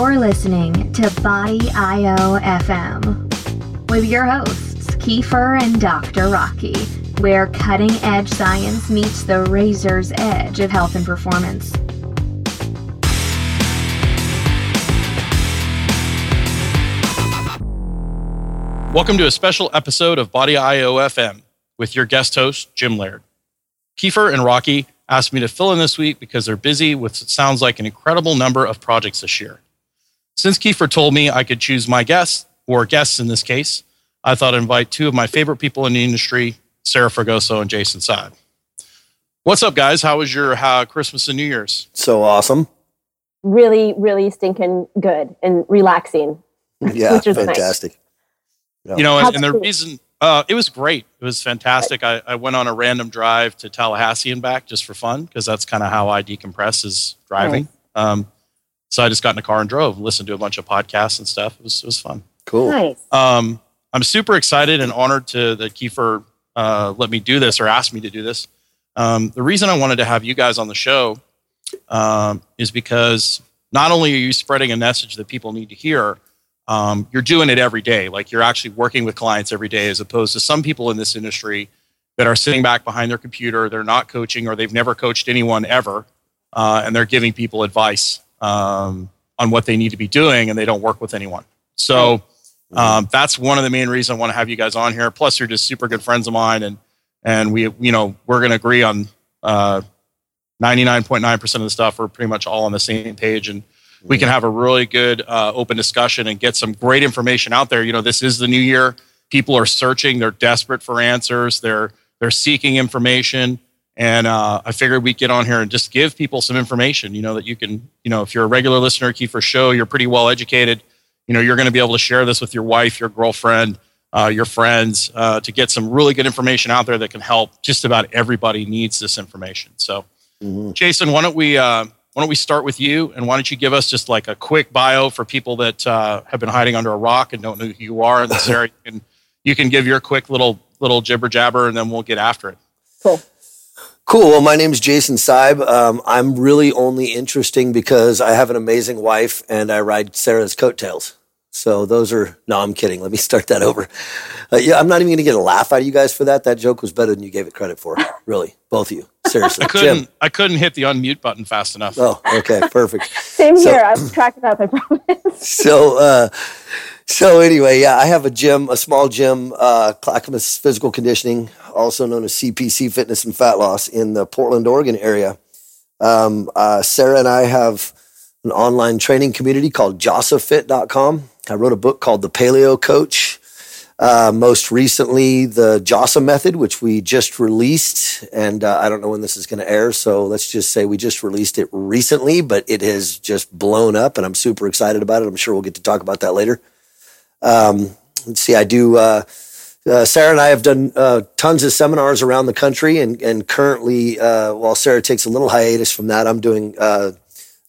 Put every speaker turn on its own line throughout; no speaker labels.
You're listening to Body IO FM with your hosts, Kiefer and Dr. Rocky, where cutting edge science meets the razor's edge of health and performance.
Welcome to a special episode of Body IO FM with your guest host, Jim Laird. Kiefer and Rocky asked me to fill in this week because they're busy with sounds like an incredible number of projects this year. Since Kiefer told me I could choose my guests, or guests in this case, I thought I'd invite two of my favorite people in the industry, Sarah Fragoso and Jason Seib. What's up, guys? How was your uh, Christmas and New Year's?
So awesome.
Really, really stinking good and relaxing.
Yeah,
Which is nice.
fantastic. Yeah.
You know, and, and the reason uh, it was great. It was fantastic. I, I went on a random drive to Tallahassee and back just for fun because that's kind of how I decompress is driving. Um, so I just got in the car and drove, listened to a bunch of podcasts and stuff. It was it was fun.
Cool.
Nice.
Um, I'm super excited and honored to that Kiefer uh, let me do this or asked me to do this. Um, the reason I wanted to have you guys on the show um, is because not only are you spreading a message that people need to hear, um, you're doing it every day. Like you're actually working with clients every day, as opposed to some people in this industry that are sitting back behind their computer. They're not coaching or they've never coached anyone ever, uh, and they're giving people advice um, on what they need to be doing, and they don't work with anyone. So um, that's one of the main reasons I want to have you guys on here. Plus, you're just super good friends of mine, and and we, you know, we're going to agree on uh, 99.9% of the stuff. We're pretty much all on the same page, and we can have a really good uh, open discussion and get some great information out there. You know, this is the new year. People are searching. They're desperate for answers. They're they're seeking information. And uh, I figured we'd get on here and just give people some information. You know that you can. You know, if you're a regular listener, Kiefer Show, you're pretty well educated. You know, you're going to be able to share this with your wife, your girlfriend, uh, your friends, uh, to get some really good information out there that can help. Just about everybody needs this information. So,
Mhm.
Jason, why don't we uh, why don't we start with you, and why don't you give us just like a quick bio for people that uh, have been hiding under a rock and don't know who you are, in this area? And you can give your quick little little jibber jabber, and then we'll get after it.
Cool.
Cool. Well, my name is Jason Seib. Um, I'm really only interesting because I have an amazing wife and I ride Sarah's coattails. So those are no, I'm kidding. Let me start that over. Uh, yeah, I'm not even going to get a laugh out of you guys for that. That joke was better than you gave it credit for. Really, both of you. Seriously,
I couldn't
Jim.
I couldn't hit the unmute button fast enough.
Oh, okay, perfect.
Same
So-
here. I've tracked it up, I promise.
so uh so anyway yeah i have a gym a small gym uh clackamas physical conditioning also known as cpc fitness and fat loss in the portland oregon area um, uh, sarah and i have an online training community called jossafit.com i wrote a book called the paleo coach uh, most recently the JASA method, which we just released, and uh, I don't know when this is going to air, so let's just say we just released it recently, but it has just blown up, and I'm super excited about it. I'm sure we'll get to talk about that later. Um, let's see, I do. Uh, uh, Sarah and I have done uh, tons of seminars around the country, and and currently, uh, while Sarah takes a little hiatus from that, I'm doing uh,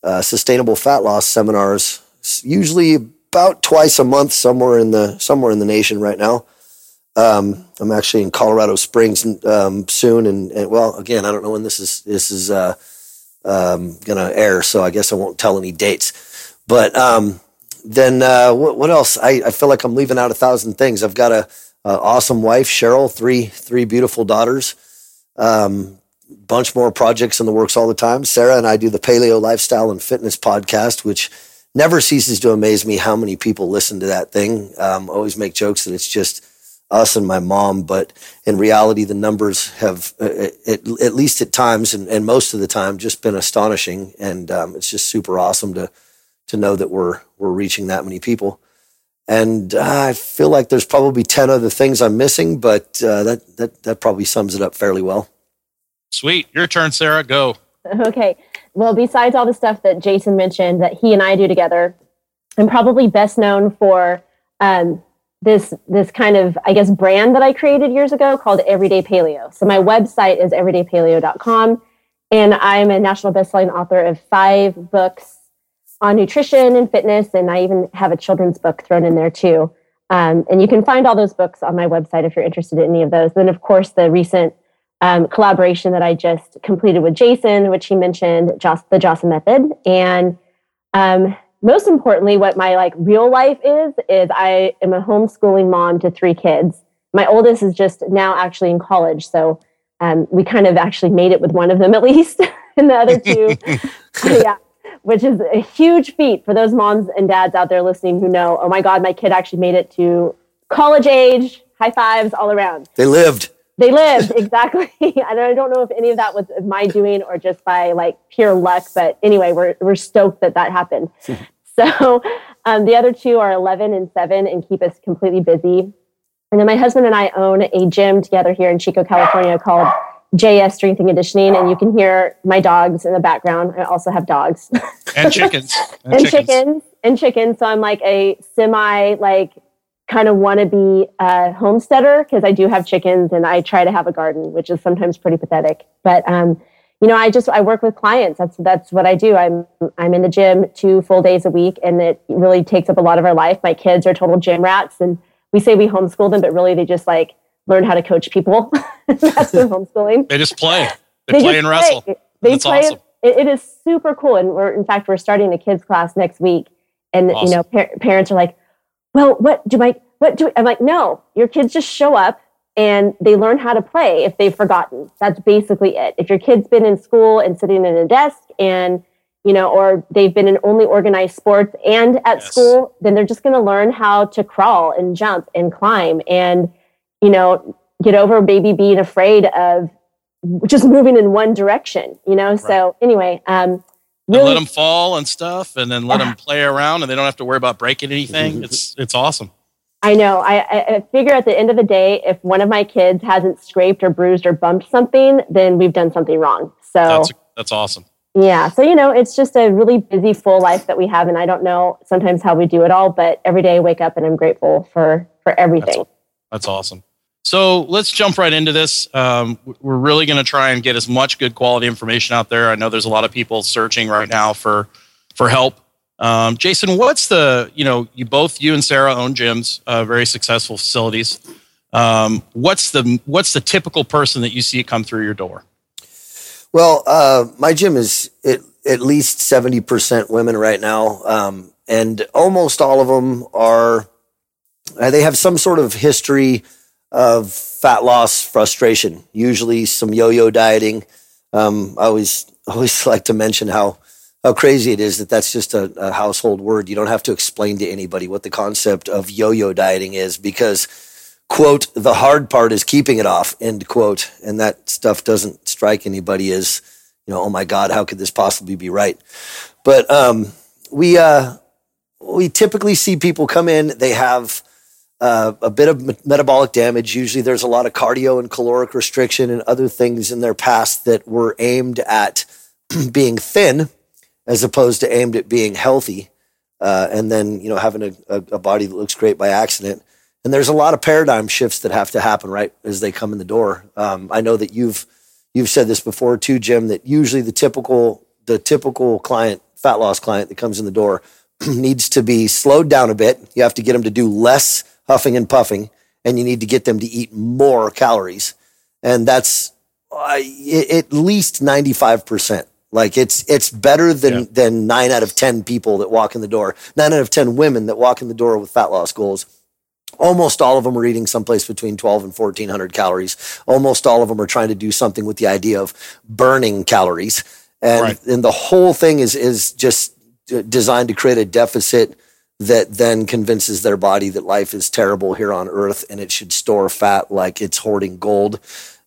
uh, sustainable fat loss seminars, usually about twice a month, somewhere in the somewhere in the nation right now. Um, I'm actually in Colorado Springs um, soon, and, and well, again, I don't know when this is this is uh, um, gonna air, so I guess I won't tell any dates. But um, then what, what else? I, I feel like I'm leaving out a thousand things. I've got a, a awesome wife, Cheryl, three three beautiful daughters, um, bunch more projects in the works all the time. Sarah and I do the Paleo Lifestyle and Fitness podcast, which never ceases to amaze me how many people listen to that thing. Um, always make jokes that it's just us and my mom, but in reality, the numbers have, uh, at, at least at times and, and most of the time, just been astonishing. And um, it's just super awesome to to know that we're we're reaching that many people. And uh, I feel like there's probably ten other things I'm missing, but uh, that that that probably sums it up fairly well.
Sweet, your turn, Sarah. Go.
Okay. Well, besides all the stuff that Jason mentioned that he and I do together, I'm probably best known for um, this this kind of I guess brand that I created years ago called Everyday Paleo. So my website is everydaypaleo.com, and I'm a national bestselling author of five books on nutrition and fitness, and I even have a children's book thrown in there too. Um, and you can find all those books on my website if you're interested in any of those. Then, of course, the recent um, collaboration that I just completed with Jason, which he mentioned, Joss, the Jossa method. And um, most importantly, what my like real life is is I am a homeschooling mom to three kids. My oldest is just now actually in college, so um, we kind of actually made it with one of them at least, and the other two, yeah, which is a huge feat for those moms and dads out there listening who know, oh my God, my kid actually made it to college age. High fives all around.
They lived.
They lived exactly. and I don't know if any of that was my doing or just by like pure luck. But anyway, we're we're stoked that that happened. so um, the other two are 11 and seven and keep us completely busy. And then my husband and I own a gym together here in Chico, California called JS Strength and Conditioning, and you can hear my dogs in the background. I also have dogs
and chickens
and, and chickens. chickens and chickens. So I'm like a semi like kind of want to be a homesteader because I do have chickens and I try to have a garden, which is sometimes pretty pathetic. But um, you know, I just I work with clients. That's that's what I do. I'm I'm in the gym two full days a week, and it really takes up a lot of our life. My kids are total gym rats, and we say we homeschool them, but really they just like learn how to coach people. that's their homeschooling.
They just play. They, they play and wrestle. Play.
They that's play. Awesome. It, it is super cool, and we're in fact we're starting a kids class next week, and awesome. you know par- parents are like, well, what do my, what do, I'm like, no, your kids just show up and they learn how to play if they've forgotten. That's basically it. If your kid's been in school and sitting in a desk and, you know, or they've been in only organized sports and at yes. school, then they're just going to learn how to crawl and jump and climb and, you know, get over baby being afraid of just moving in one direction, you know? Right. So anyway, um,
really, let them fall and stuff, and then let them play around, and they don't have to worry about breaking anything. It's it's awesome.
I know. I, I figure at the end of the day, if one of my kids hasn't scraped or bruised or bumped something, then we've done something wrong. So
that's that's awesome.
Yeah. So you know, it's just a really busy, full life that we have, and I don't know sometimes how we do it all, but every day I wake up and I'm grateful for for everything.
That's, that's awesome. So let's jump right into this. Um, we're really going to try and get as much good quality information out there. I know there's a lot of people searching right now for for help. Um, Jason, what's the you know you both you and Sarah own gyms, uh, very successful facilities. Um, what's the what's the typical person that you see come through your door?
Well, uh, my gym is at, at least seventy percent women right now, um, and almost all of them are. Uh, they have some sort of history of fat loss frustration, usually some yo-yo dieting. Um, I always always like to mention how how crazy it is that that's just a, a, household word. You don't have to explain to anybody what the concept of yo-yo dieting is because quote the hard part is keeping it off end quote and that stuff doesn't strike anybody as you know oh my god how could this possibly be right but um, we uh, we typically see people come in they have uh, a bit of metabolic damage. Usually, there's a lot of cardio and caloric restriction and other things in their past that were aimed at being thin, as opposed to aimed at being healthy, uh, and then you know having a, a, a, body that looks great by accident. And there's a lot of paradigm shifts that have to happen right as they come in the door. Um, I know that you've you've said this before too, Jim. That usually the typical the typical client, fat loss client that comes in the door, needs to be slowed down a bit. You have to get them to do less huffing and puffing, and you need to get them to eat more calories. And that's uh, at least 95%. Like it's it's better than yeah. than nine out of ten people that walk in the door. Nine out of ten women that walk in the door with fat loss goals. Almost all of them are eating someplace between twelve and fourteen hundred calories. Almost all of them are trying to do something with the idea of burning calories, and right. and the whole thing is is just designed to create a deficit that then convinces their body that life is terrible here on earth and it should store fat like it's hoarding gold.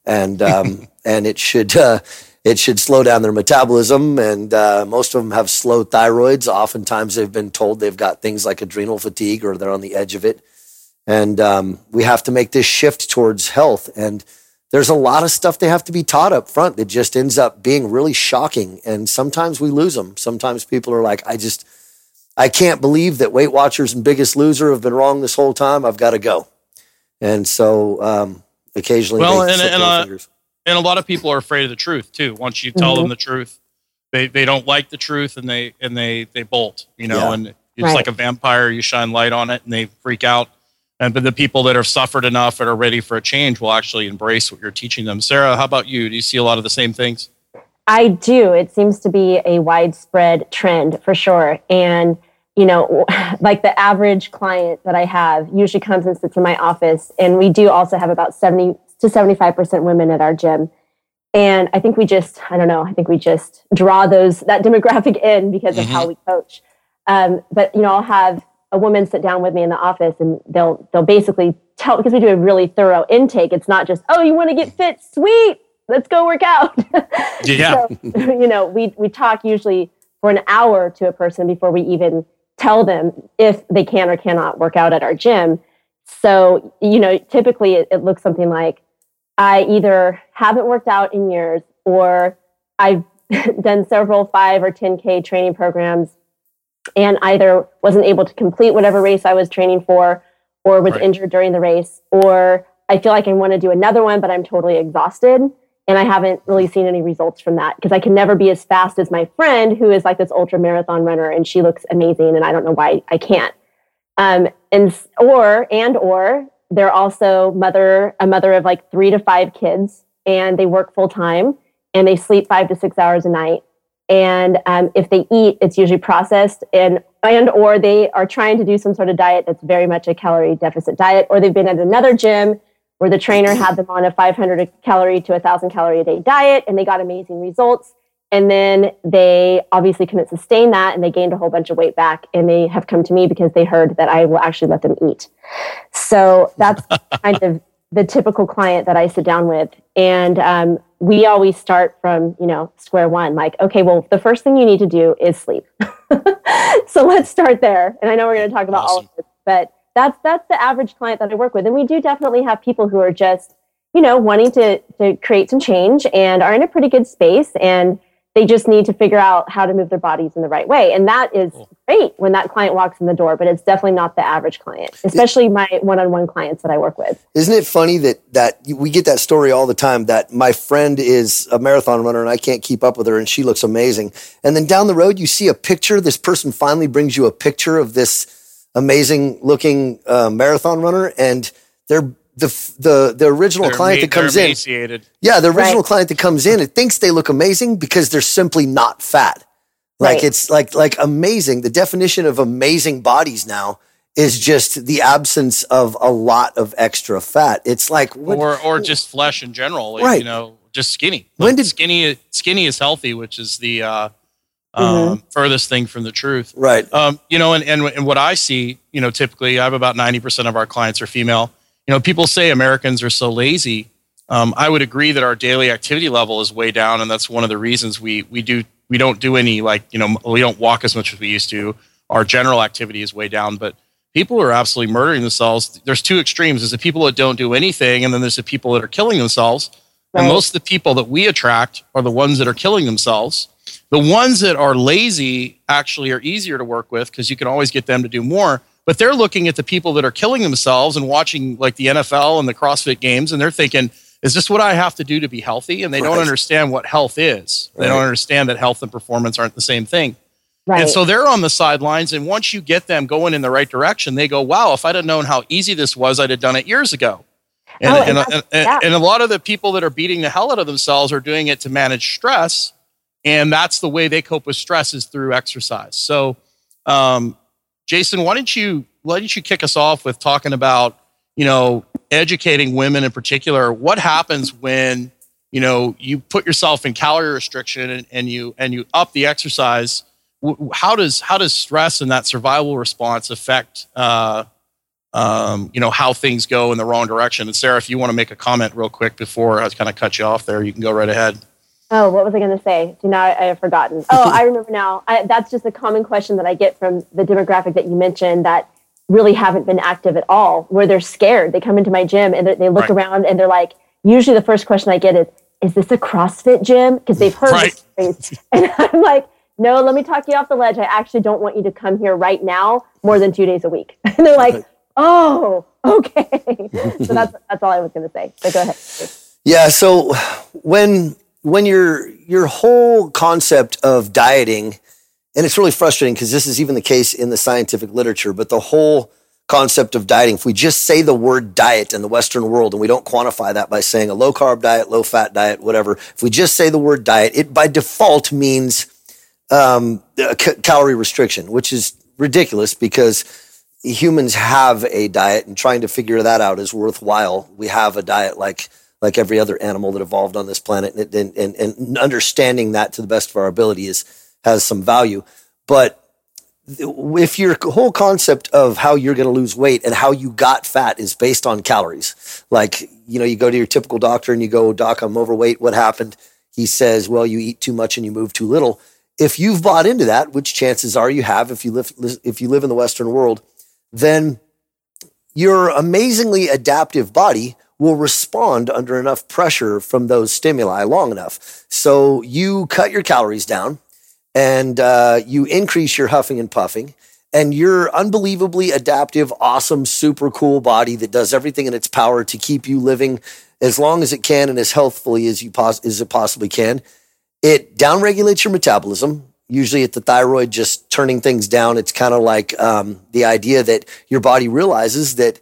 And um, and it should uh, it should slow down their metabolism. And uh, most of them have slow thyroids. Oftentimes they've been told they've got things like adrenal fatigue or they're on the edge of it. And um, we have to make this shift towards health. And there's a lot of stuff they have to be taught up front that just ends up being really shocking. And sometimes we lose them. Sometimes people are like i just I can't believe that Weight Watchers and Biggest Loser have been wrong this whole time. I've got to go. And so um, occasionally,
well, and, and, uh, and, a lot of people are afraid of the truth too. Once you tell mm-hmm. them the truth, they, they don't like the truth and they and they they bolt. You know, yeah. and it's right. like a vampire. You shine light on it and they freak out. And but the people that have suffered enough and are ready for a change will actually embrace what you're teaching them. Sarah, how about you? Do you see a lot of the same things?
I do. It seems to be a widespread trend for sure. And you know, like the average client that I have usually comes and sits in my office, and we do also have about 70 to 75% women at our gym. And I think we just, I don't know, I think we just draw those that demographic in because of mm-hmm. how we coach. Um, but you know, I'll have a woman sit down with me in the office and they'll they'll basically tell because we do a really thorough intake. It's not just, oh, you want to get fit, sweet, let's go work out.
Yeah.
so, you know, we we talk usually for an hour to a person before we even tell them if they can or cannot work out at our gym. So, you know, typically it, it looks something like I either haven't worked out in years or I've done several five or 10K training programs and either wasn't able to complete whatever race I was training for or was right. injured during the race, or I feel like I want to do another one, but I'm totally exhausted. And I haven't really seen any results from that because I can never be as fast as my friend who is like this ultra marathon runner and she looks amazing and I don't know why I can't. Um, and or and or they're also mother a mother of like three to five kids and they work full time and they sleep five to six hours a night and um, if they eat it's usually processed and and or they are trying to do some sort of diet that's very much a calorie deficit diet or they've been at another gym where the trainer had them on a 500 calorie to 1000 calorie a day diet and they got amazing results. And then they obviously couldn't sustain that and they gained a whole bunch of weight back and they have come to me because they heard that i will actually let them eat. So that's kind of the typical client that i sit down with. And um, we always start from you know square one like okay well the first thing you need to do is sleep. So let's start there. And i know we're going to talk about awesome. all of this but that's that's the average client that i work with and we do definitely have people who are just you know wanting to to create some change and are in a pretty good space and they just need to figure out how to move their bodies in the right way. And that is cool. great when that client walks in the door, but it's definitely not the average client, especially my one-on-one clients that I work with.
Isn't it funny that that we get that story all the time that my friend is a marathon runner and I can't keep up with her and she looks amazing. And then down the road you see a picture, this person finally brings you a picture of this amazing looking uh, marathon runner and they're the the the original they're client made, that comes in, yeah, the original right. client that comes in, it thinks they look amazing because they're simply not fat. Like right. it's like like amazing. The definition of amazing bodies now is just the absence of a lot of extra fat. It's like
what, or or just flesh in general. Like, right. You know, just skinny. Like when did skinny skinny is healthy, which is the uh, um, mm-hmm. furthest thing from the truth.
Right.
Um, you know, and, and and what I see, you know, typically I have about ninety percent of our clients are female you know, people say Americans are so lazy. Um, I would agree that our daily activity level is way down, and that's one of the reasons we we do we don't do any like you know we don't walk as much as we used to. Our general activity is way down, but people are absolutely murdering themselves. There's two extremes: there's the people that don't do anything, and then there's the people that are killing themselves. Right. And most of the people that we attract are the ones that are killing themselves. The ones that are lazy actually are easier to work with because you can always get them to do more but they're looking at the people that are killing themselves and watching like the NFL and the CrossFit games, and they're thinking, is this what I have to do to be healthy? And they right. don't understand what health is. Right. They don't understand that health and performance aren't the same thing. Right. And so they're on the sidelines. And once you get them going in the right direction, they go, wow, if I'd have known how easy this was, I'd have done it years ago. And, oh, and, and, and, and, a lot of the people that are beating the hell out of themselves are doing it to manage stress. And that's the way they cope with stress is through exercise. So um, Jason, why don't you why don't you kick us off with talking about you know educating women in particular? What happens when you know you put yourself in calorie restriction and, and you and you up the exercise? How does how does stress and that survival response affect uh, um, you know how things go in the wrong direction? And Sarah, if you want to make a comment real quick before I kind of cut you off there, you can go right ahead.
Oh, what was I going to say? Do now I, I have forgotten. Oh, I remember now. I, that's just a common question that I get from the demographic that you mentioned that really haven't been active at all, where they're scared. They come into my gym and they look right. around and they're like, usually the first question I get is, is this a CrossFit gym? Because they've heard right. this And I'm like, no, let me talk you off the ledge. I actually don't want you to come here right now more than two days a week. And they're like, oh, okay. so that's, that's all I was going to say. So go ahead.
Yeah. So when when your your whole concept of dieting, and it's really frustrating because this is even the case in the scientific literature, but the whole concept of dieting, if we just say the word diet in the Western world and we don't quantify that by saying a low carb diet, low fat diet, whatever, if we just say the word diet, it by default means um, c- calorie restriction, which is ridiculous because humans have a diet and trying to figure that out is worthwhile. We have a diet like like every other animal that evolved on this planet and, and, and, and understanding that to the best of our ability is has some value. But if your whole concept of how you're going to lose weight and how you got fat is based on calories, like, you know, you go to your typical doctor and you go, Doc, I'm overweight. What happened? He says, Well, you eat too much and you move too little. If you've bought into that, which chances are you have if you live, if you live in the Western world, then your amazingly adaptive body will respond under enough pressure from those stimuli long enough. So you cut your calories down and uh, you increase your huffing and puffing and your unbelievably adaptive, awesome, super cool body that does everything in its power to keep you living as long as it can and as healthfully as you pos- as it possibly can. It downregulates your metabolism, usually at the thyroid, just turning things down. It's kind of like um, the idea that your body realizes that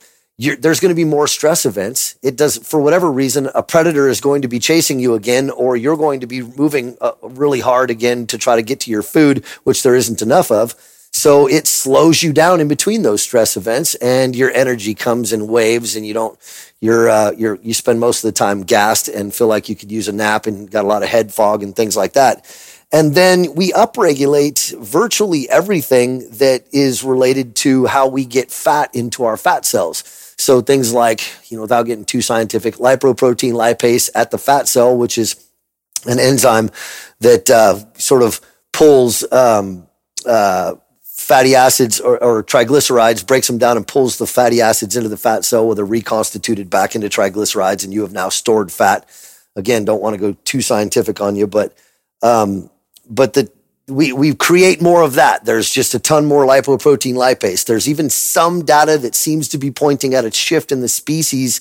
there's going to be more stress events. It does, for whatever reason, a predator is going to be chasing you again, or you're going to be moving uh, really hard again to try to get to your food, which there isn't enough of. So it slows you down in between those stress events, and your energy comes in waves, and you don't. You're uh, you're you spend most of the time gassed and feel like you could use a nap, and got a lot of head fog and things like that. And then we upregulate virtually everything that is related to how we get fat into our fat cells. So things like, you know, without getting too scientific, lipoprotein lipase at the fat cell, which is an enzyme that uh, sort of pulls um, uh, fatty acids or, or, triglycerides, breaks them down and pulls the fatty acids into the fat cell where they're reconstituted back into triglycerides, and you have now stored fat. Again, don't want to go too scientific on you, but um, but the we we create more of that. There's just a ton more lipoprotein lipase. There's even some data that seems to be pointing at a shift in the species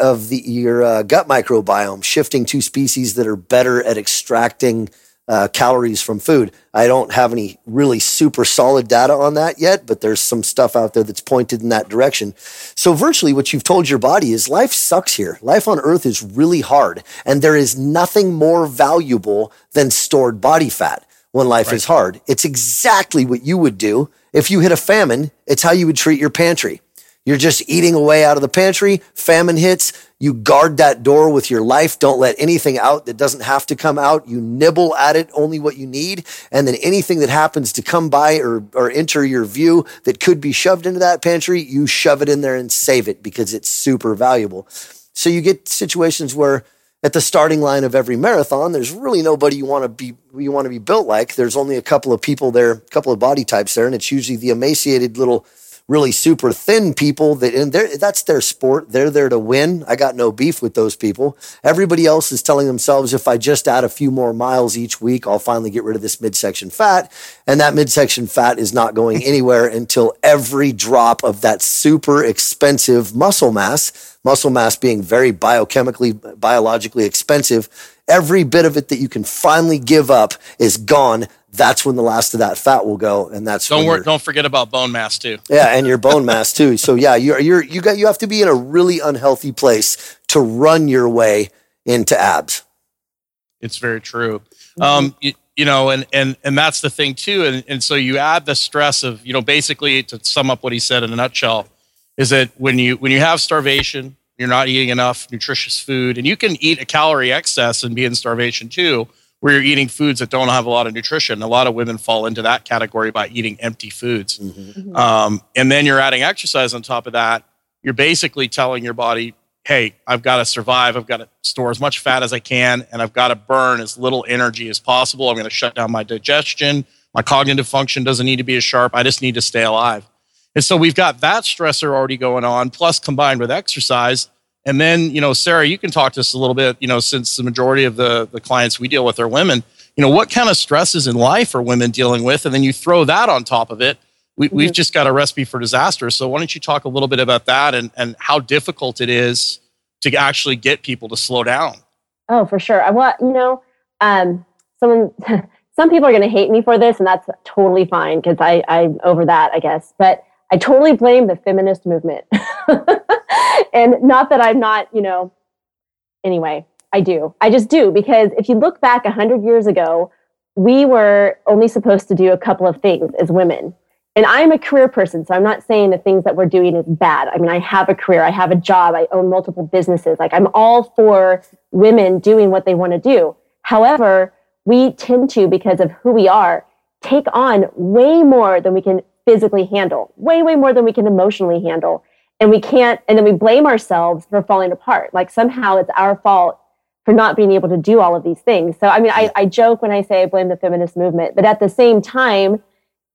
of the your uh, gut microbiome, shifting to species that are better at extracting uh, calories from food. I don't have any really super solid data on that yet, but there's some stuff out there that's pointed in that direction. So, virtually, what you've told your body is life sucks here. Life on earth is really hard, and there is nothing more valuable than stored body fat when life right. is hard. It's exactly what you would do if you hit a famine. It's how you would treat your pantry. You're just eating away out of the pantry. Famine hits. You guard that door with your life. Don't let anything out that doesn't have to come out. You nibble at it only what you need. And then anything that happens to come by or, or enter your view that could be shoved into that pantry, you shove it in there and save it because it's super valuable. So you get situations where at the starting line of every marathon, there's really nobody you want to be you want to be built like. There's only a couple of people there, a couple of body types there, and it's usually the emaciated little really super thin people that and that's their sport. They're there to win. I got no beef with those people. Everybody else is telling themselves if I just add a few more miles each week, I'll finally get rid of this midsection fat. And that midsection fat is not going anywhere until every drop of that super expensive muscle mass, muscle mass being very biochemically, biologically expensive, every bit of it that you can finally give up is gone that's when the last of that fat will go, and that's
don't worry, don't forget about bone mass too.
Yeah, and your bone mass too. So yeah, you're you're you got you have to be in a really unhealthy place to run your way into abs.
It's very true. Mm-hmm. Um, you, you, know, and and and that's the thing too. And and so you add the stress of you know basically to sum up what he said in a nutshell is that when you when you have starvation, you're not eating enough nutritious food, and you can eat a calorie excess and be in starvation too where you're eating foods that don't have a lot of nutrition. A lot of women fall into that category by eating empty foods. Mm-hmm. mm-hmm. Um, and then you're adding exercise on top of that. You're basically telling your body, hey, I've got to survive. I've got to store as much fat as I can, and I've got to burn as little energy as possible. I'm going to shut down my digestion. My cognitive function doesn't need to be as sharp. I just need to stay alive. And so we've got that stressor already going on, plus combined with exercise. And then, you know, Sarah, you can talk to us a little bit, you know, since the majority of the, the clients we deal with are women, you know, what kind of stresses in life are women dealing with? And then you throw that on top of it. We, mm-hmm. We've just got a recipe for disaster. So why don't you talk a little bit about that and, and how difficult it is to actually get people to slow down?
Oh, for sure. I want, you know, um, someone, some people are going to hate me for this and that's totally fine because I, I'm over that, I guess. But I totally blame the feminist movement. and not that I'm not, you know, anyway, I do. I just do because if you look back 100 years ago, we were only supposed to do a couple of things as women. and I'm a career person, so I'm not saying the things that we're doing is bad. I mean, I have a career, I have a job, I own multiple businesses. Like, I'm all for women doing what they want to do. However, we tend to, because of who we are, take on way more than we can physically handle, way, way more than we can emotionally handle. And we can't, and then we blame ourselves for falling apart. Like, somehow it's our fault for not being able to do all of these things. So, I mean, I, I joke when I say I blame the feminist movement, but at the same time,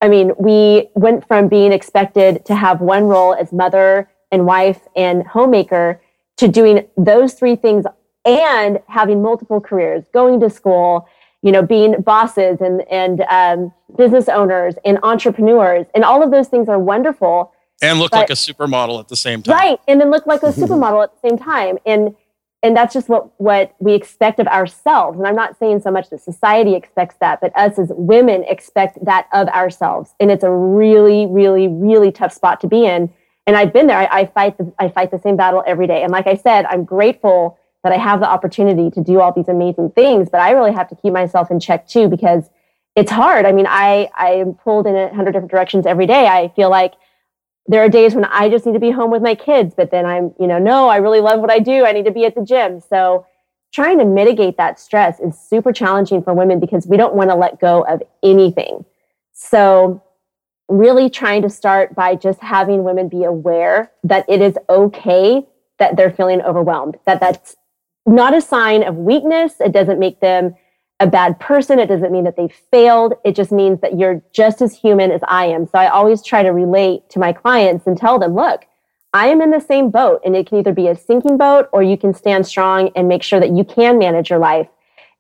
I mean, we went from being expected to have one role as mother and wife and homemaker to doing those three things and having multiple careers, going to school, you know, being bosses and and um, business owners and entrepreneurs, and all of those things are wonderful.
And look but, like a supermodel at the same time,
right? And then look like a supermodel at the same time, and and that's just what what we expect of ourselves and i'm not saying so much that society expects that but us as women expect that of ourselves and it's a really really really tough spot to be in and i've been there i, I fight the, i fight the same battle every day and like i said i'm grateful that i have the opportunity to do all these amazing things but i really have to keep myself in check too because it's hard i mean i i am pulled in a hundred different directions every day i feel like there are days when I just need to be home with my kids, but then I'm, you know, no, I really love what I do. I need to be at the gym. So trying to mitigate that stress is super challenging for women because we don't want to let go of anything. So really trying to start by just having women be aware that it is okay that they're feeling overwhelmed, that that's not a sign of weakness. It doesn't make them a bad person. It doesn't mean that they failed. It just means that you're just as human as I am. So I always try to relate to my clients and tell them, look, I am in the same boat, and it can either be a sinking boat or you can stand strong and make sure that you can manage your life.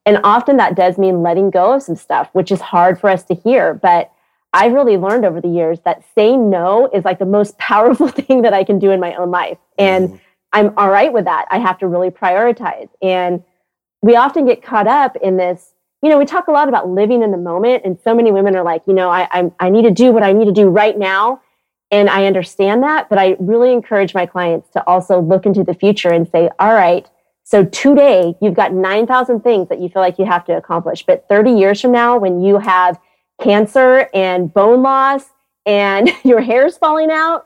And often that does mean letting go of some stuff, which is hard for us to hear. But I've really learned over the years that saying no is like the most powerful thing that I can do in my own life. And mm. I'm all right with that. I have to really prioritize. And we often get caught up in this you know we talk a lot about living in the moment and so many women are like you know I, I, I need to do what i need to do right now and i understand that but i really encourage my clients to also look into the future and say all right so today you've got 9000 things that you feel like you have to accomplish but 30 years from now when you have cancer and bone loss and your hair's falling out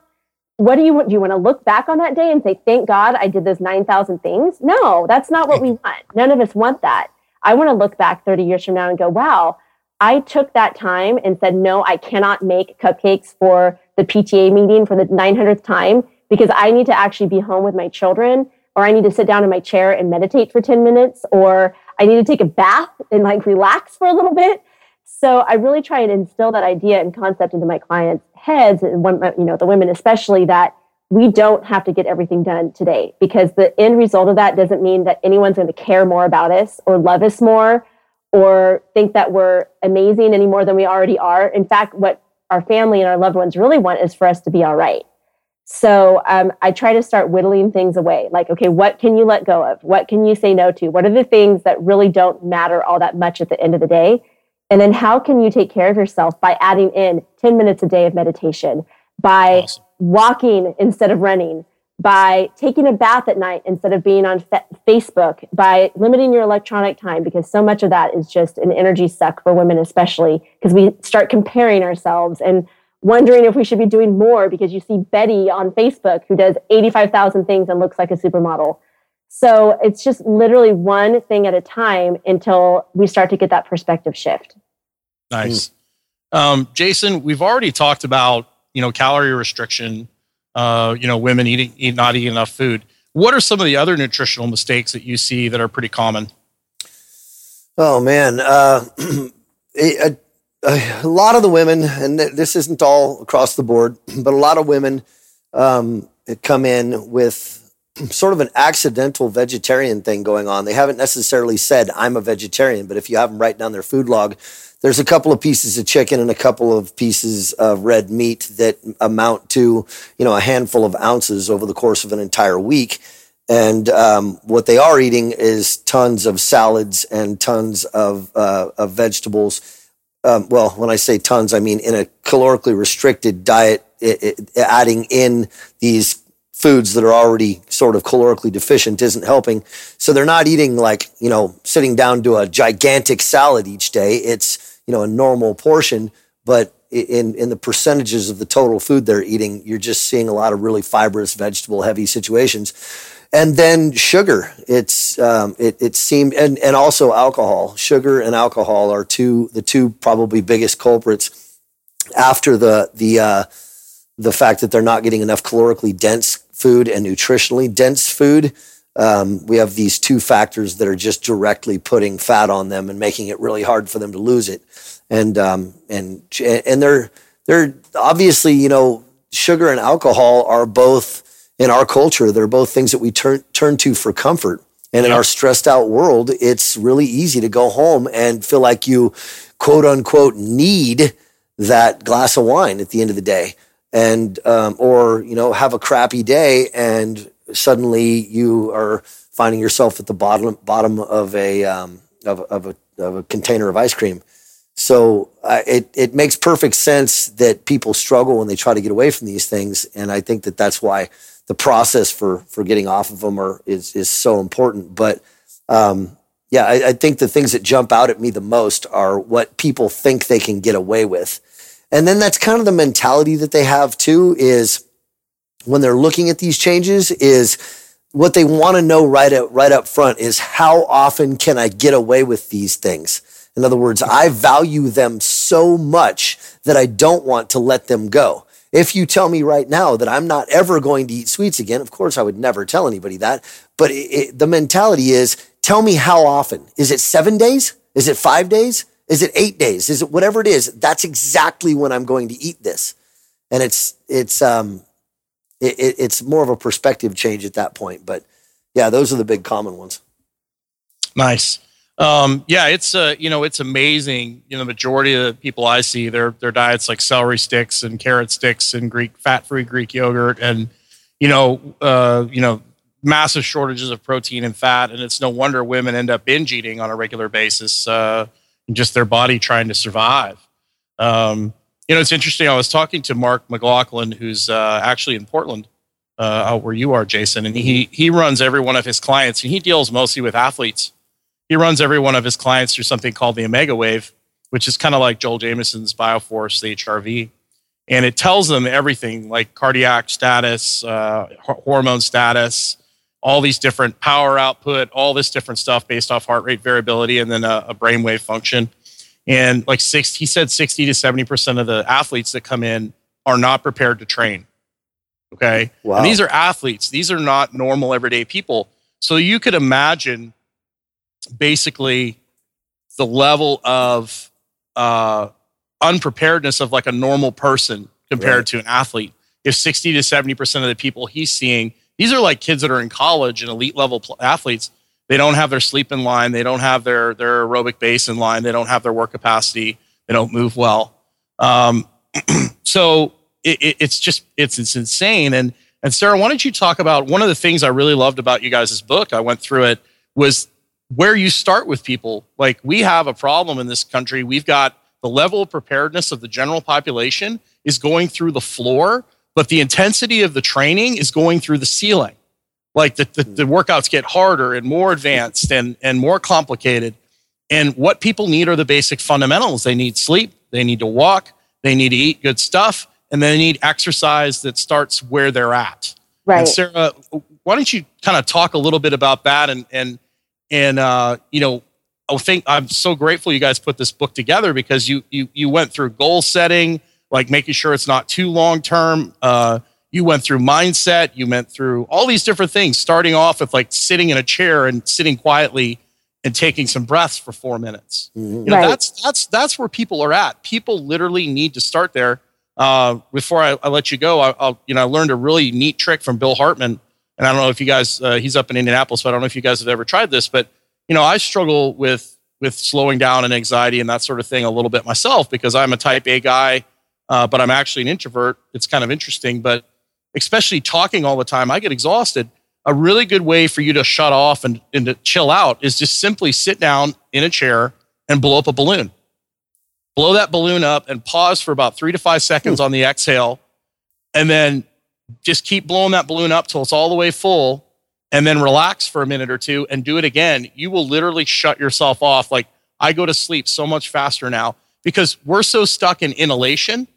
what do you want? Do you want to look back on that day and say, thank God I did those 9,000 things? No, that's not what we want. None of us want that. I want to look back 30 years from now and go, wow, I took that time and said, no, I cannot make cupcakes for the PTA meeting for the 900th time because I need to actually be home with my children, or I need to sit down in my chair and meditate for 10 minutes, or I need to take a bath and like relax for a little bit. So I really try and instill that idea and concept into my clients' heads, and when, you know the women especially, that we don't have to get everything done today because the end result of that doesn't mean that anyone's going to care more about us or love us more or think that we're amazing any more than we already are. In fact, what our family and our loved ones really want is for us to be all right. So um, I try to start whittling things away. Like, okay, what can you let go of? What can you say no to? What are the things that really don't matter all that much at the end of the day? And then how can you take care of yourself by adding in 10 minutes a day of meditation, by awesome. walking instead of running, by taking a bath at night instead of being on fe- Facebook, by limiting your electronic time, because so much of that is just an energy suck for women, especially because we start comparing ourselves and wondering if we should be doing more because you see Betty on Facebook who does 85,000 things and looks like a supermodel. So it's just literally one thing at a time until we start to get that perspective shift.
Nice. Um, Jason, we've already talked about, you know, calorie restriction, uh, you know, women eating, eat, not eating enough food. What are some of the other nutritional mistakes that you see that are pretty common?
Oh man, uh, a, a, lot of the women, and this isn't all across the board, but a lot of women um, come in with sort of an accidental vegetarian thing going on. They haven't necessarily said, I'm a vegetarian, but if you have them write down their food log, there's a couple of pieces of chicken and a couple of pieces of red meat that amount to, you know, a handful of ounces over the course of an entire week. And um, what they are eating is tons of salads and tons of, uh, of vegetables. Um, well, when I say tons, I mean in a calorically restricted diet, it, it, adding in these foods that are already sort of calorically deficient isn't helping. So they're not eating like, you know, sitting down to a gigantic salad each day. It's, you know, a normal portion, but in in the percentages of the total food they're eating, you're just seeing a lot of really fibrous, vegetable heavy situations. And then sugar, it's um, it it seemed, and and also alcohol. Sugar and alcohol are two the two probably biggest culprits after the the uh, the fact that they're not getting enough calorically dense food and nutritionally dense food. Um, we have these two factors that are just directly putting fat on them and making it really hard for them to lose it. And um, and and they're they're obviously you know sugar and alcohol are both in our culture they're both things that we turn turn to for comfort. And in our stressed out world, it's really easy to go home and feel like you quote unquote need that glass of wine at the end of the day and um, or you know have a crappy day and suddenly you are finding yourself at the bottom bottom of a um, of, of a of a container of ice cream. So uh, it it makes perfect sense that people struggle when they try to get away from these things, and I think that that's why the process for for getting off of them are is is so important. But um, yeah, I, I think the things that jump out at me the most are what people think they can get away with and then that's kind of the mentality that they have too is when they're looking at these changes is what they want to know right up, right up front is how often can I get away with these things? In other words, I value them so much that I don't want to let them go. If you tell me right now that I'm not ever going to eat sweets again, of course I would never tell anybody that. But it, it, the mentality is tell me how often. Is it seven days? Is it five days? Is it eight days? Is it whatever it is? That's exactly when I'm going to eat this. And it's, it's, um, it, it, it's more of a perspective change at that point. But yeah, those are the big common ones.
Nice. Um, yeah, it's uh, you know, it's amazing. You know, the majority of the people I see, their their diets like celery sticks and carrot sticks and Greek fat-free Greek yogurt, and you know, uh, you know, massive shortages of protein and fat, and it's no wonder women end up binge eating on a regular basis. Uh, just their body trying to survive. Um, you know, it's interesting. I was talking to Mark McLaughlin, who's uh, actually in Portland, uh, out where you are, Jason, and he he runs every one of his clients, and he deals mostly with athletes. He runs every one of his clients through something called the Omega Wave, which is kind of like Joel Jamieson's Bioforce, the HRV, and it tells them everything like cardiac status, uh, hormone status, all these different power output, all this different stuff based off heart rate variability, and then a, a brainwave function. And like six, he said 60 to 70% of the athletes that come in are not prepared to train. Okay. Wow. And these are athletes, these are not normal everyday people. So you could imagine basically the level of uh, unpreparedness of like a normal person compared right. to an athlete. If 60 to 70% of the people he's seeing these are like kids that are in college and elite level athletes. They don't have their sleep in line. They don't have their their aerobic base in line. They don't have their work capacity. They don't move well. Um, so it, it, it's just it's it's insane. And and Sarah, why don't you talk about one of the things I really loved about you guys' book? I went through it was where you start with people. Like we have a problem in this country. We've got the level of preparedness of the general population is going through the floor but the intensity of the training is going through the ceiling. Like the, the, the, workouts get harder and more advanced and, and more complicated. And what people need are the basic fundamentals. They need sleep, they need to walk, they need to eat good stuff, and they need exercise that starts where they're at.
Right.
And Sarah, why don't you kind of talk a little bit about that and and and uh, you know, I think I'm so grateful you guys put this book together because you you you went through goal setting, like making sure it's not too long term. Uh, you went through mindset, you went through all these different things, starting off with like sitting in a chair and sitting quietly and taking some breaths for four minutes. Mm-hmm. You know, right. that's that's that's where people are at. People literally need to start there. Uh, before I, I, let you go, I, will you know I learned a really neat trick from Bill Hartman, and I don't know if you guys uh, he's up in Indianapolis, but I don't know if you guys have ever tried this. But you know, I struggle with with slowing down and anxiety and that sort of thing a little bit myself because I'm a Type A guy uh, but I'm actually an introvert. It's kind of interesting, but especially talking all the time, I get exhausted. A really good way for you to shut off and, and to chill out is just simply sit down in a chair and blow up a balloon. Blow that balloon up and pause for about three to five seconds on the exhale, and then just keep blowing that balloon up till it's all the way full, and then relax for a minute or two and do it again. You will literally shut yourself off. Like I go to sleep so much faster now because we're so stuck in inhalation.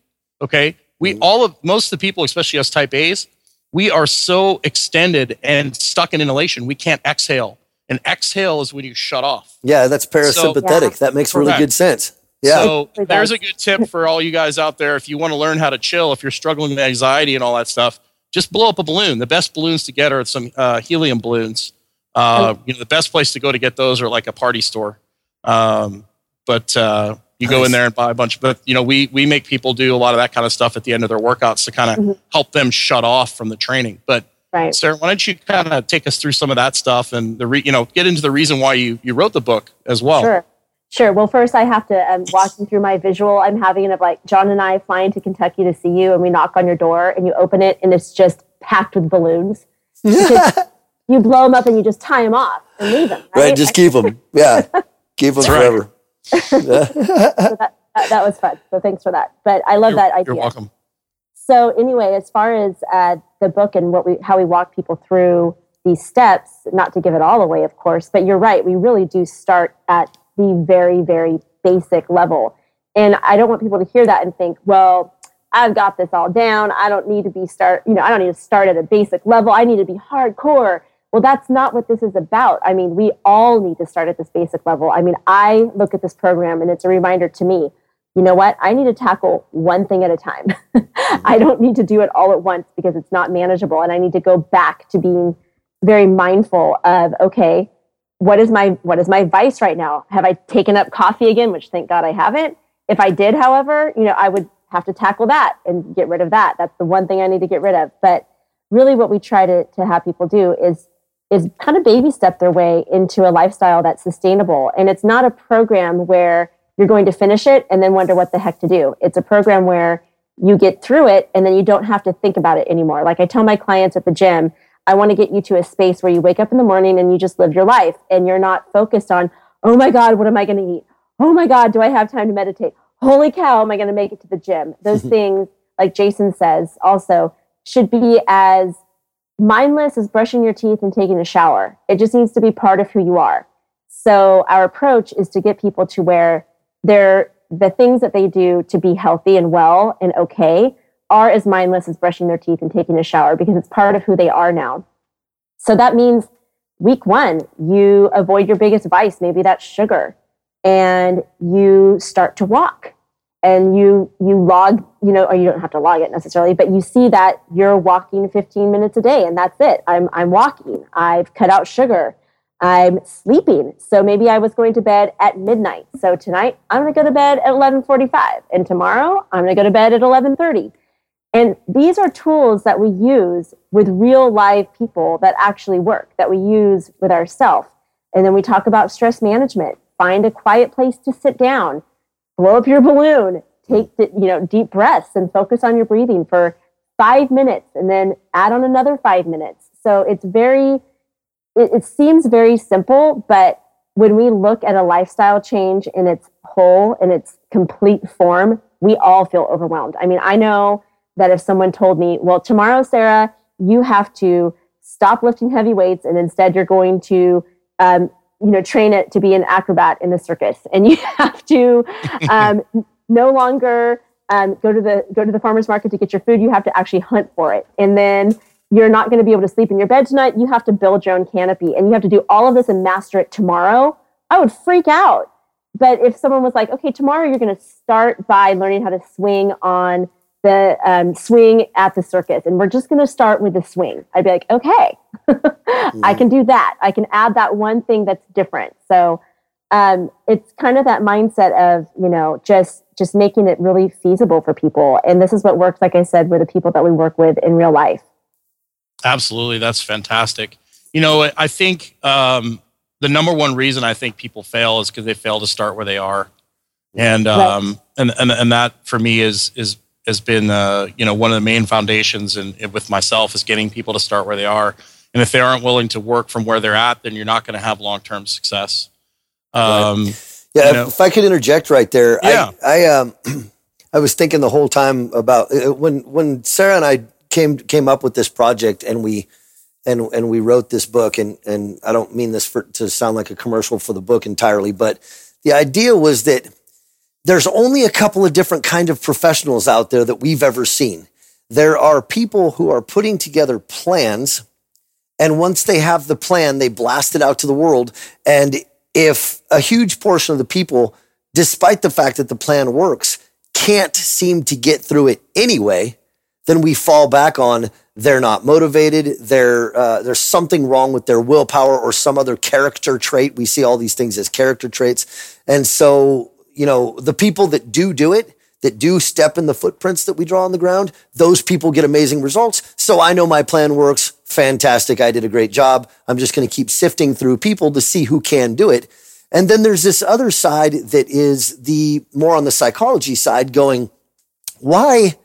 Okay. We mm-hmm. all of most of the people, especially us type A's, we are so extended and stuck in inhalation, we can't exhale. And exhale is when you shut off.
Yeah, that's parasympathetic. So, that makes really good sense. Yeah.
So there's a good tip for all you guys out there. If you want to learn how to chill, if you're struggling with anxiety and all that stuff, just blow up a balloon. The best balloons to get are some uh, helium balloons. Uh, you know, the best place to go to get those are like a party store. Um, but uh, you nice. go in there and buy a bunch. Of but you know, we we make people do a lot of that kind of stuff at the end of their workouts to kind of mm-hmm. help them shut off from the training. But right. Sarah, why don't you kind of take us through some of that stuff and the re, you know get into the reason why you you wrote the book as well.
Sure. Sure. Well, first I have to um, walk you through my visual I'm having of like John and I flying to Kentucky to see you, and we knock on your door, and you open it, and it's just packed with balloons. you blow them up, and you just tie them off and leave them.
Right. right just keep them. Yeah. keep them forever.
so that, that, was fun. So thanks for that. But I love
you're,
that idea.
You're welcome.
So anyway, as far as uh, the book and what we how we walk people through these steps, not to give it all away, of course, but you're right. We really do start at the very, very basic level. And I don't want people to hear that and think, well, I've got this all down. I don't need to be start, you know, I don't need to start at a basic level. I need to be hardcore. Well, that's not what this is about. I mean, we all need to start at this basic level. I mean, I look at this program and it's a reminder to me, you know what? I need to tackle one thing at a time. I mm-hmm. don't need to do it all at once because it's not manageable. And I need to go back to being very mindful of, okay, what is my what is my vice right now? Have I taken up coffee again? Which thank God I haven't. If I did, however, you know, I would have to tackle that and get rid of that. That's the one thing I need to get rid of. But really what we try to, to have people do is is kind of baby step their way into a lifestyle that's sustainable. And it's not a program where you're going to finish it and then wonder what the heck to do. It's a program where you get through it and then you don't have to think about it anymore. Like I tell my clients at the gym, I want to get you to a space where you wake up in the morning and you just live your life and you're not focused on, oh my God, what am I going to eat? Oh my God, do I have time to meditate? Holy cow, am I going to make it to the gym? Those things, like Jason says, also should be as mindless as brushing your teeth and taking a shower. It just needs to be part of who you are. So our approach is to get people to where they're the things that they do to be healthy and well and okay are as mindless as brushing their teeth and taking a shower because it's part of who they are now. So that means week one, you avoid your biggest vice. Maybe that's sugar and you start to walk and you you log you know or you don't have to log it necessarily but you see that you're walking 15 minutes a day and that's it. I'm i'm walking. I've cut out sugar. I'm sleeping. So maybe i was going to bed at midnight. So tonight i'm going to go to bed at 11:45 and tomorrow i'm going to go to bed at 11:30 and these are tools that we use with real live people that actually work that we use with ourselves and then we talk about stress management. Find a quiet place to sit down blow up your balloon, take you know deep breaths and focus on your breathing for five minutes, and then add on another five minutes. So it's very, it, it seems very simple, but when we look at a lifestyle change in its whole, in its complete form, we all feel overwhelmed. I mean, I know that if someone told me, well, tomorrow, Sarah, you have to stop lifting heavy weights and instead you're going to um, you know train it to be an acrobat in the circus. And you have to um, no longer um, go to the go to the farmers market to get your food. You have to actually hunt for it. And then you're not going to be able to sleep in your bed tonight. You have to build your own canopy and you have to do all of this and master it tomorrow. I would freak out. But if someone was like okay tomorrow you're going to start by learning how to swing on the um, swing at the circus and we're just going to start with the swing. I'd be like okay i can do that. I can add that one thing that's different. So um, it's kind of that mindset of you know just just making it really feasible for people. And this is what works like i said with the people that we work with in real life.
Absolutely. That's fantastic. You know i think um, the number one reason i think people fail is because they fail to start where they are. And um, right. and, and and that for me is is has been uh, you know one of the main foundations and with myself is getting people to start where they are and if they aren't willing to work from where they're at then you're not going to have long-term success um,
right. yeah you know, if i could interject right there yeah. i, I um i was thinking the whole time about uh, when when sarah and i came came up with this project and we and and we wrote this book and and i don't mean this for to sound like a commercial for the book entirely but the idea was that there's only a couple of different kind of professionals out there that we've ever seen. There are people who are putting together plans and once they have the plan, they blast it out to the world. And if a huge portion of the people, despite the fact that the plan works, can't seem to get through it anyway, then we fall back on they're not motivated. They're, uh, there's something wrong with their willpower or some other character trait. We see all these things as character traits. And so, you know, the people that do do it, that do step in the footprints that we draw on the ground, those people get amazing results. So I know my plan works. Fantastic. I did a great job. I'm just going to keep sifting through people to see who can do it. And then there's this other side that is the more on the psychology side going, why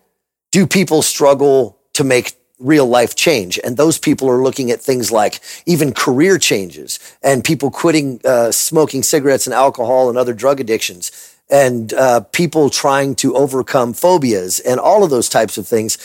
do people struggle to make real life change? And those people are looking at things like even career changes and people quitting uh, smoking cigarettes and alcohol and other drug addictions and uh, people trying to overcome phobias and all of those types of things.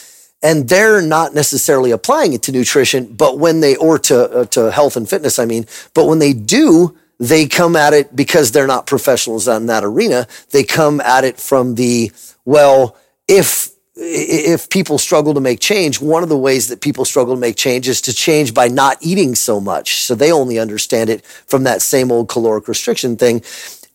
And they're not necessarily applying it to nutrition, but when they, or to, uh, to health and fitness, I mean, but when they do, they come at it because they're not professionals in that arena. They come at it from the, well, if, if people struggle to make change, one of the ways that people struggle to make change is to change by not eating so much. So they only understand it from that same old caloric restriction thing.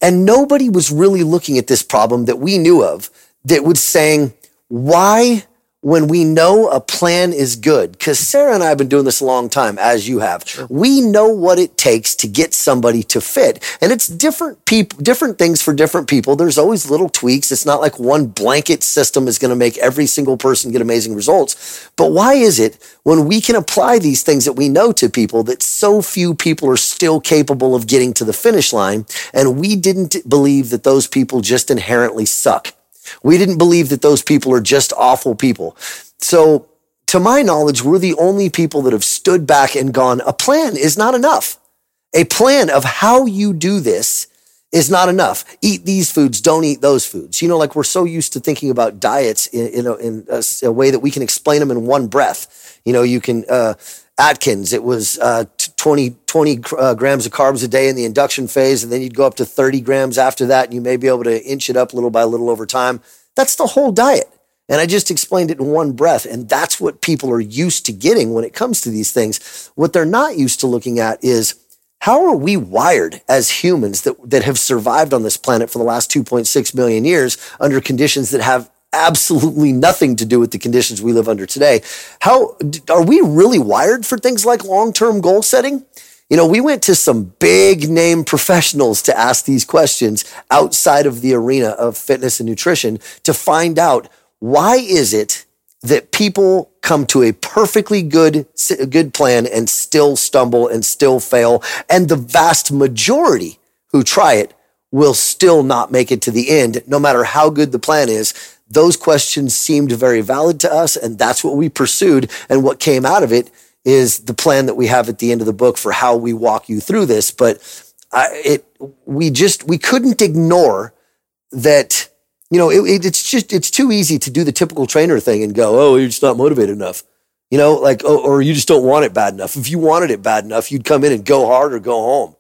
And nobody was really looking at this problem that we knew of that was saying, why when we know a plan is good, because Sarah and I have been doing this a long time, as you have, sure. we know what it takes to get somebody to fit. And it's different people, different things for different people. There's always little tweaks. It's not like one blanket system is going to make every single person get amazing results. But why is it when we can apply these things that we know to people that so few people are still capable of getting to the finish line? And we didn't believe that those people just inherently suck. We didn't believe that those people are just awful people. So, to my knowledge, we're the only people that have stood back and gone, a plan is not enough. A plan of how you do this is not enough. Eat these foods, don't eat those foods. You know, like we're so used to thinking about diets in, in, a, in a, a way that we can explain them in one breath. You know, you can, uh, Atkins, it was uh, 20, 20 uh, grams of carbs a day in the induction phase, and then you'd go up to 30 grams after that, and you may be able to inch it up little by little over time. That's the whole diet. And I just explained it in one breath. And that's what people are used to getting when it comes to these things. What they're not used to looking at is how are we wired as humans that, that have survived on this planet for the last 2.6 million years under conditions that have absolutely nothing to do with the conditions we live under today. How are we really wired for things like long-term goal setting? You know, we went to some big name professionals to ask these questions outside of the arena of fitness and nutrition to find out why is it that people come to a perfectly good good plan and still stumble and still fail and the vast majority who try it will still not make it to the end no matter how good the plan is those questions seemed very valid to us, and that's what we pursued. And what came out of it is the plan that we have at the end of the book for how we walk you through this. But I, it, we just we couldn't ignore that. You know, it, it's just it's too easy to do the typical trainer thing and go, "Oh, you're just not motivated enough." You know, like, oh, or you just don't want it bad enough. If you wanted it bad enough, you'd come in and go hard or go home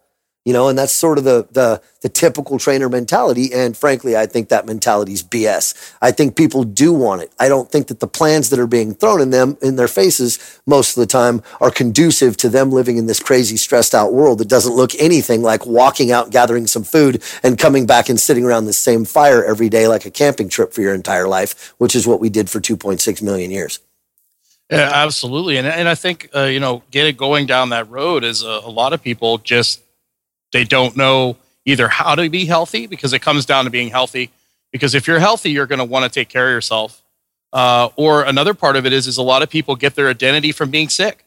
you know, and that's sort of the, the, the typical trainer mentality. And frankly, I think that mentality is BS. I think people do want it. I don't think that the plans that are being thrown in them, in their faces most of the time are conducive to them living in this crazy stressed out world that doesn't look anything like walking out, gathering some food and coming back and sitting around the same fire every day like a camping trip for your entire life, which is what we did for 2.6 million years.
Yeah, absolutely. And, and I think, uh, you know, getting going down that road is a, a lot of people just they don't know either how to be healthy because it comes down to being healthy. Because if you're healthy, you're going to want to take care of yourself. Uh, or another part of it is, is a lot of people get their identity from being sick.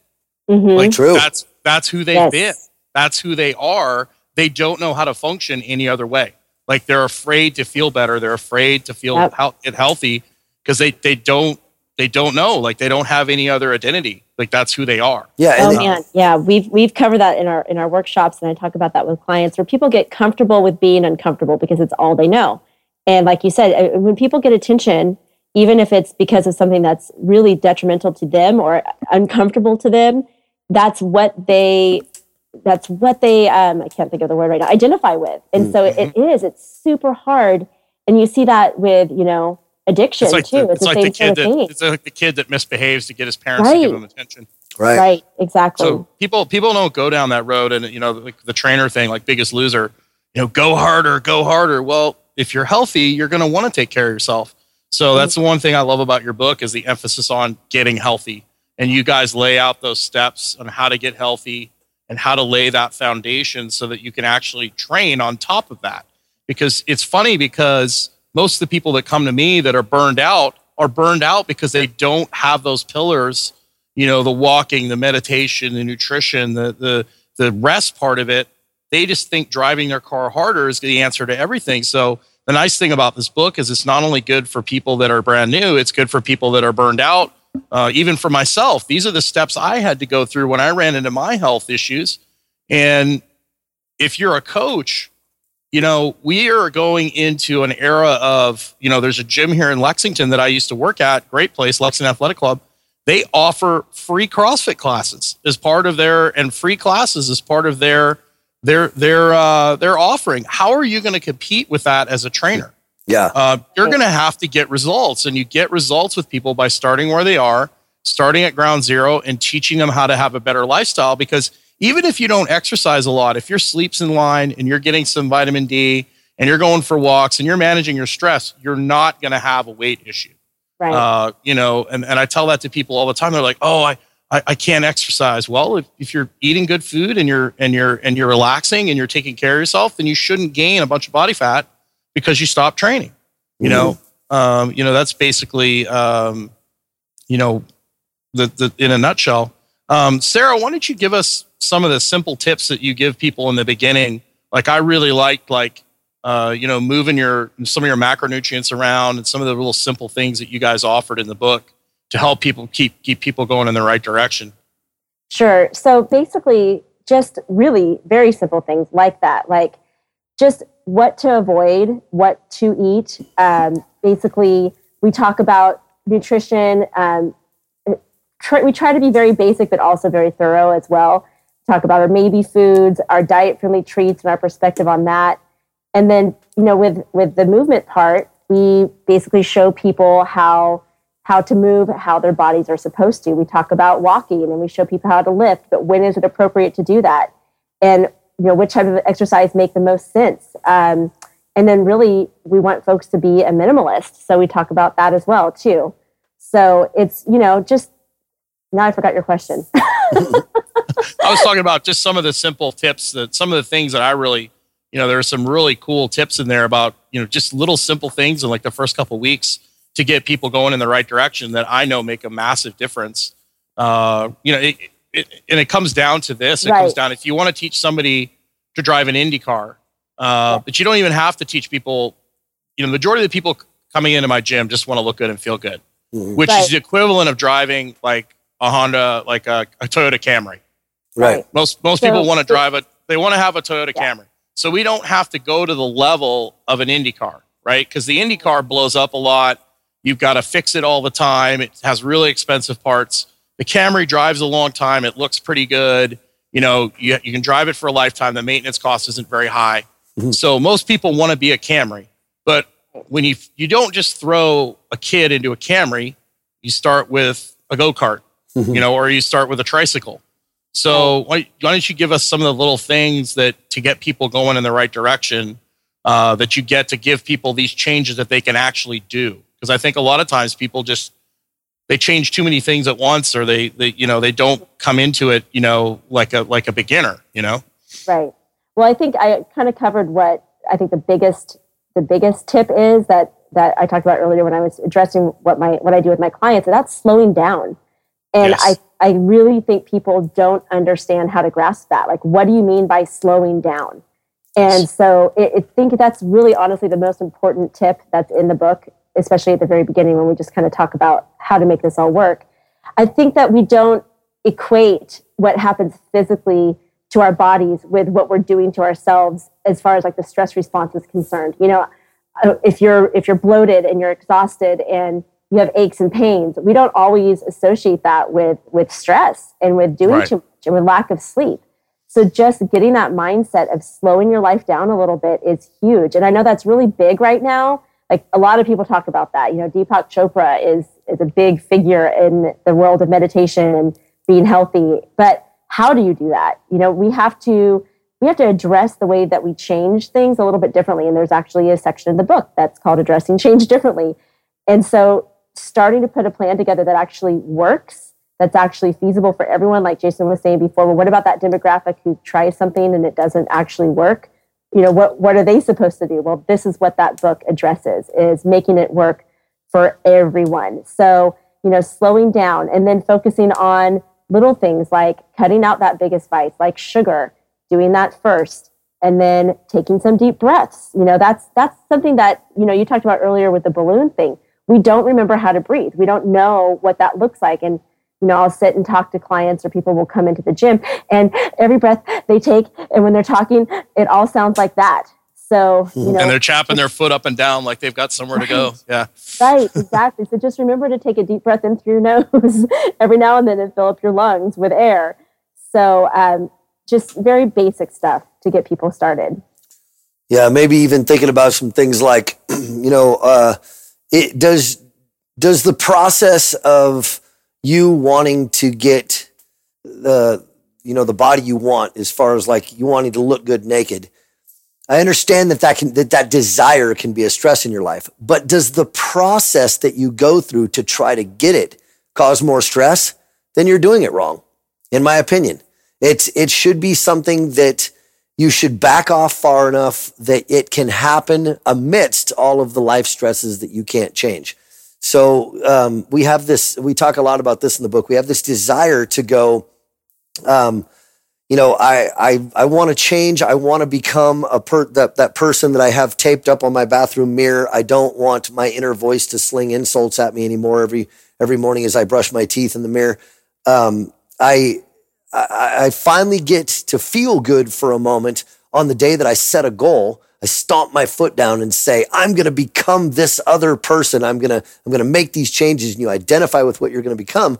Mm-hmm. Like True.
That's that's who they've yes. been. That's who they are. They don't know how to function any other way. Like they're afraid to feel better. They're afraid to feel yep. he- healthy because they they don't they don't know. Like they don't have any other identity. Like that's who they are.
Yeah.
Oh man, yeah. We've we've covered that in our in our workshops, and I talk about that with clients where people get comfortable with being uncomfortable because it's all they know. And like you said, uh, when people get attention, even if it's because of something that's really detrimental to them or uncomfortable to them, that's what they that's what they um, I can't think of the word right now identify with. And mm-hmm. so it, it is. It's super hard and you see that with you know addiction
It's like
too.
the,
it's
it's
the
like
same
the kid that
thing.
it's like the kid that misbehaves to get his parents to give
Right.
him attention.
Right.
Right. Exactly.
So people people don't go down that road, and you know like the trainer thing, like Biggest Loser, you know, go harder, go harder. Well, if you're healthy, you're going to want to take care of yourself. So that's the one thing I love about your book is the emphasis on getting healthy, and you guys lay out those steps on how to get healthy and how to lay that foundation so that you can actually train on top of that. Because it's funny because most of the people that come to me that are burned out are burned out because they don't have those pillars you know the walking the meditation the nutrition the the the rest part of it. They just think driving their car harder is the answer to everything. So the nice thing about this book is it's not only good for people that are brand new it's good for people that are burned out uh, even for myself. These are the steps i had to go through when i ran into my health issues. And if you're a coach you know we are going into an era of you know there's a gym here in lexington that i used to work at great place lexington athletic club they offer free CrossFit classes as part of their and free classes as part of their their their uh, their offering. How are you going to compete with that as a trainer?
Yeah.
Uh, you're going to have to get results, and you get results with people by starting where they are, starting at ground zero, and teaching them how to have a better lifestyle. Because even if you don't exercise a lot, if your sleep's in line and you're getting some vitamin D and you're going for walks and you're managing your stress, you're not going to have a weight issue.
right.
Uh, you know, and, and I tell that to people all the time. They're like, oh, I, I, I can't exercise. Well, if, if you're eating good food and you're and you're and you're relaxing and you're taking care of yourself, then you shouldn't gain a bunch of body fat because you stopped training. You know, um, you know, that's basically um, you know, the, the in a nutshell. Um, Sarah, why don't you give us some of the simple tips that you give people in the beginning? Like I really liked like uh, you know, moving your some of your macronutrients around and some of the little simple things that you guys offered in the book to help people keep keep people going in the right direction.
Sure. So basically, just really very simple things like that, like just what to avoid, what to eat. Um, basically, we talk about nutrition. Um, try, we try to be very basic, but also very thorough as well. Talk about our maybe foods, our diet friendly treats, and our perspective on that. And then, you know, with with the movement part, we basically show people how how to move, how their bodies are supposed to. We talk about walking and we show people how to lift, but when is it appropriate to do that? And you know, which type of exercise make the most sense? Um, and then really we want folks to be a minimalist. So we talk about that as well too. So it's, you know, just now I forgot your question.
I was talking about just some of the simple tips that some of the things that I really, you know, there are some really cool tips in there about, you know, just little simple things in like the first couple weeks to get people going in the right direction that I know make a massive difference. Uh, you know, it, it, and it comes down to this. It comes down if you want to teach somebody to drive an Indy car, uh, but you don't even have to teach people. You know, the majority of the people coming into my gym just want to look good and feel good,
Mhm.
which
Right.
is the equivalent of driving like a Honda, like a, a Toyota Camry.
Right.
Most most
So-
people want to drive it. They want to have a Toyota
Yeah.
Camry. So we don't have to go to the level of an Indy car, right? Because the Indy car blows up a lot. You've got to fix it all the time. It has really expensive parts. The Camry drives a long time. It looks pretty good. You know, you, you can drive it for a lifetime. The maintenance cost isn't very high.
Mhm.
So most people want to be a Camry. But when you you don't just throw a kid into a Camry, you start with a go kart,
Mhm.
you know, or you start with a tricycle. So why, why don't you give us some of the little things that to get people going in the right direction uh, that you get to give people these changes that they can actually do? Because I think a lot of times people just they change too many things at once, or they they you know they don't come into it you know like a like a beginner, you know.
Right. Well, I think I kind of covered what I think the biggest the biggest tip is that that I talked about earlier when I was addressing what my what I do with my clients, and that's slowing down. And
Yes.
I I really think people don't understand how to grasp that. Like, what do you mean by slowing down? And so I I think that's really honestly the most important tip that's in the book, especially at the very beginning when we just kind of talk about how to make this all work. I think that we don't equate what happens physically to our bodies with what we're doing to ourselves as far as like the stress response is concerned. You know, uh, if you're if you're bloated and you're exhausted and you have aches and pains, we don't always associate that with with stress and with doing
Right.
too much and with lack of sleep. So just getting that mindset of slowing your life down a little bit is huge. And I know that's really big right now, like a lot of people talk about that. You know, Deepak Chopra is is a big figure in the world of meditation and being healthy. But how do you do that? You know, we have to we have to address the way that we change things a little bit differently. And there's actually a section in the book that's called Addressing Change Differently. And so starting to put a plan together that actually works, that's actually feasible for everyone, like Jason was saying before. Well, what about that demographic who tries something and it doesn't actually work? You know, what what are they supposed to do? Well, this is what that book addresses is making it work for everyone. So, you know, slowing down and then focusing on little things like cutting out that biggest vice, like sugar, doing that first, and then taking some deep breaths. You know, that's that's something that, you know, you talked about earlier with the balloon thing. We don't remember how to breathe. We don't know what that looks like. And you know, I'll sit and talk to clients or people will come into the gym and every breath they take and when they're talking, it all sounds like that. So, you know,
and they're chapping their foot up and down like they've got somewhere right. to go. Yeah.
Right, exactly. so just remember to take a deep breath in through your nose every now and then and fill up your lungs with air. So, um, just very basic stuff to get people started.
Yeah, maybe even thinking about some things like, you know, uh, it does does the process of you wanting to get the you know the body you want as far as like you wanting to look good naked I understand that that can, that that desire can be a stress in your life, but does the process that you go through to try to get it cause more stress? Then you're doing it wrong, in my opinion. It's, it should be something that you should back off far enough that it can happen amidst all of the life stresses that you can't change. So, um, we have this, we talk a lot about this in the book. We have this desire to go, um, you know, I I I want to change. I want to become a per that that person that I have taped up on my bathroom mirror. I don't want my inner voice to sling insults at me anymore every every morning as I brush my teeth in the mirror. Um, I, I I finally get to feel good for a moment on the day that I set a goal. I stomp my foot down and say, I'm going to become this other person. I'm going to, I'm going to make these changes and you identify with what you're going to become.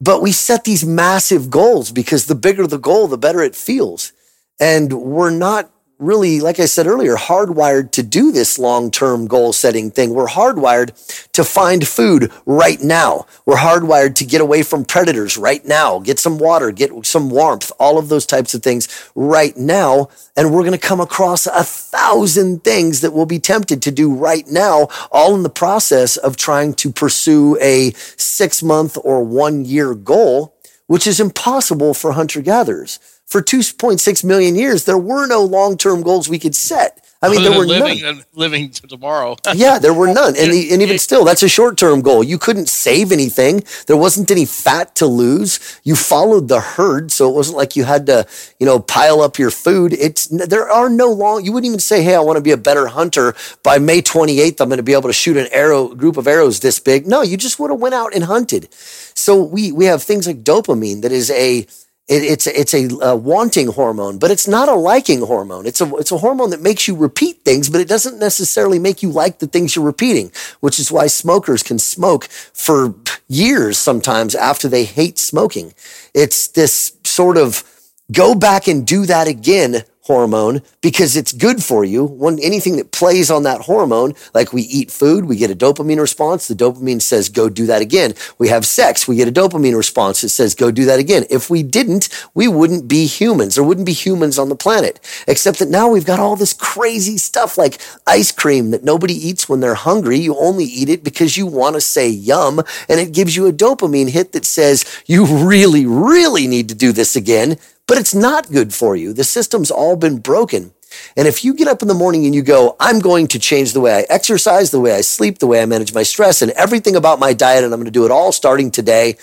But we set these massive goals because the bigger the goal, the better it feels. And we're not really, like I said earlier, hardwired to do this long term goal setting thing. We're hardwired to find food right now. We're hardwired to get away from predators right now, get some water, get some warmth, all of those types of things right now. And we're going to come across a thousand things that we'll be tempted to do right now, all in the process of trying to pursue a six month or one year goal, which is impossible for hunter gatherers for 2.6 million years, there were no long term goals we could set. I mean, there were
living
none.
living to tomorrow.
yeah, there were none, and the, and even still, that's a short term goal. You couldn't save anything. There wasn't any fat to lose. You followed the herd, so it wasn't like you had to, you know, pile up your food. It's there are no long. You wouldn't even say, "Hey, I want to be a better hunter." By May 28th, I'm going to be able to shoot an arrow group of arrows this big. No, you just would have went out and hunted. So we we have things like dopamine that is a it, it's it's a, a, wanting hormone, but it's not a liking hormone. It's a it's a hormone that makes you repeat things, but it doesn't necessarily make you like the things you're repeating. Which is why smokers can smoke for years sometimes after they hate smoking. It's this sort of go back and do that again hormone because it's good for you. When anything that plays on that hormone, like we eat food, we get a dopamine response. The dopamine says, go do that again. We have sex, we get a dopamine response that says, go do that again. If we didn't, we wouldn't be humans. There wouldn't be humans on the planet. Except that now we've got all this crazy stuff like ice cream that nobody eats when they're hungry. You only eat it because you want to say yum. And it gives you a dopamine hit that says, you really, really need to do this again but it's not good for you. The system's all been broken. And if you get up in the morning and you go, I'm going to change the way I exercise, the way I sleep, the way I manage my stress, and everything about my diet, and I'm going to do it all starting today,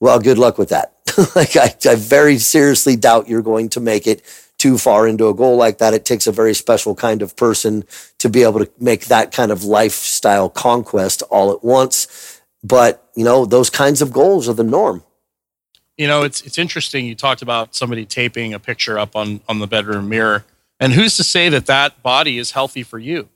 well, good luck with that. like, I, I very seriously doubt you're going to make it too far into a goal like that. It takes a very special kind of person to be able to make that kind of lifestyle conquest all at once. But, you know, those kinds of goals are the norm
you know, it's it's interesting. You talked about somebody taping a picture up on on the bedroom mirror, and who's to say that that body is healthy for you?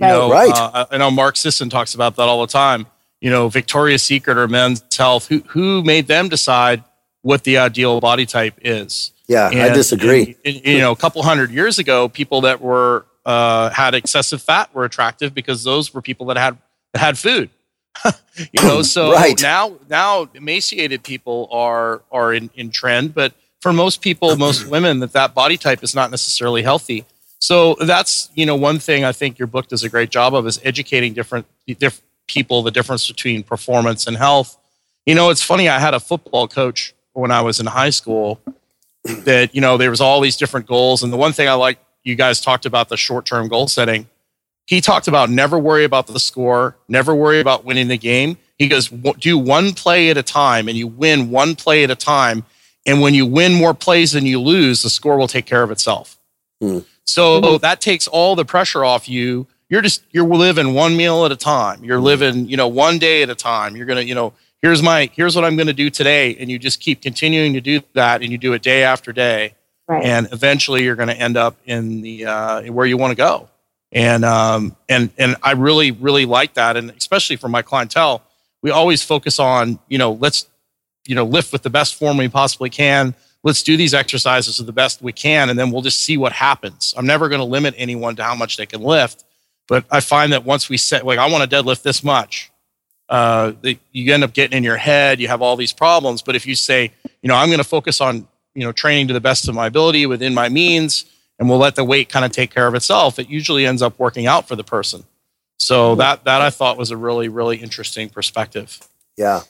You know,
right.
Uh, I know Mark Sisson talks about that all the time. You know, Victoria's Secret or Men's Health. Who who made them decide what the ideal body type is?
Yeah, and, I disagree.
And, and, you know, a couple hundred years ago, people that were uh, had excessive fat were attractive because those were people that had that had food. you know, so
Right.
now now emaciated people are are in, in trend, but for most people, most women, that that body type is not necessarily healthy. So that's you know one thing I think your book does a great job of is educating different different people the difference between performance and health. You know, it's funny. I had a football coach when I was in high school that you know there was all these different goals, and the one thing I like you guys talked about the short term goal setting. He talked about never worry about the score, never worry about winning the game. He goes, do one play at a time, and you win one play at a time. And when you win more plays than you lose, the score will take care of itself.
Hmm.
So that takes all the pressure off you. You're just you're living one meal at a time. You're living, you know, one day at a time. You're gonna, you know, here's my here's what I'm gonna do today, and you just keep continuing to do that, and you do it day after day
Right.
and eventually you're going to end up in the uh, where you want to go. And um, and and I really really like that, and especially for my clientele, we always focus on you know let's you know lift with the best form we possibly can. Let's do these exercises to the best we can, and then we'll just see what happens. I'm never going to limit anyone to how much they can lift, but I find that once we set like I want to deadlift this much, uh, you end up getting in your head. You have all these problems. But if you say, you know, I'm going to focus on you know training to the best of my ability within my means, and we'll let the weight kind of take care of itself, it usually ends up working out for the person. So that that I thought was a really really interesting perspective.
Yeah.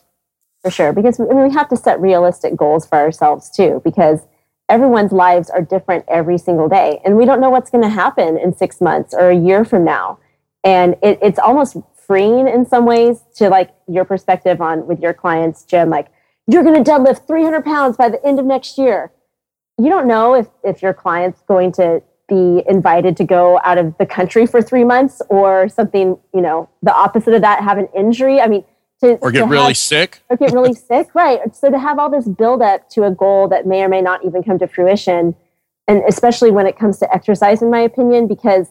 for sure because I mean, we have to set realistic goals for ourselves too because everyone's lives are different every single day and we don't know what's going to happen in six months or a year from now and it, it's almost freeing in some ways to like your perspective on with your clients jim like you're going to deadlift 300 pounds by the end of next year you don't know if if your client's going to be invited to go out of the country for three months or something you know the opposite of that have an injury i mean to,
Or get really
have-
sick.
or get really sick, right? So to have all this build up to a goal that may or may not even come to fruition, and especially when it comes to exercise, in my opinion, because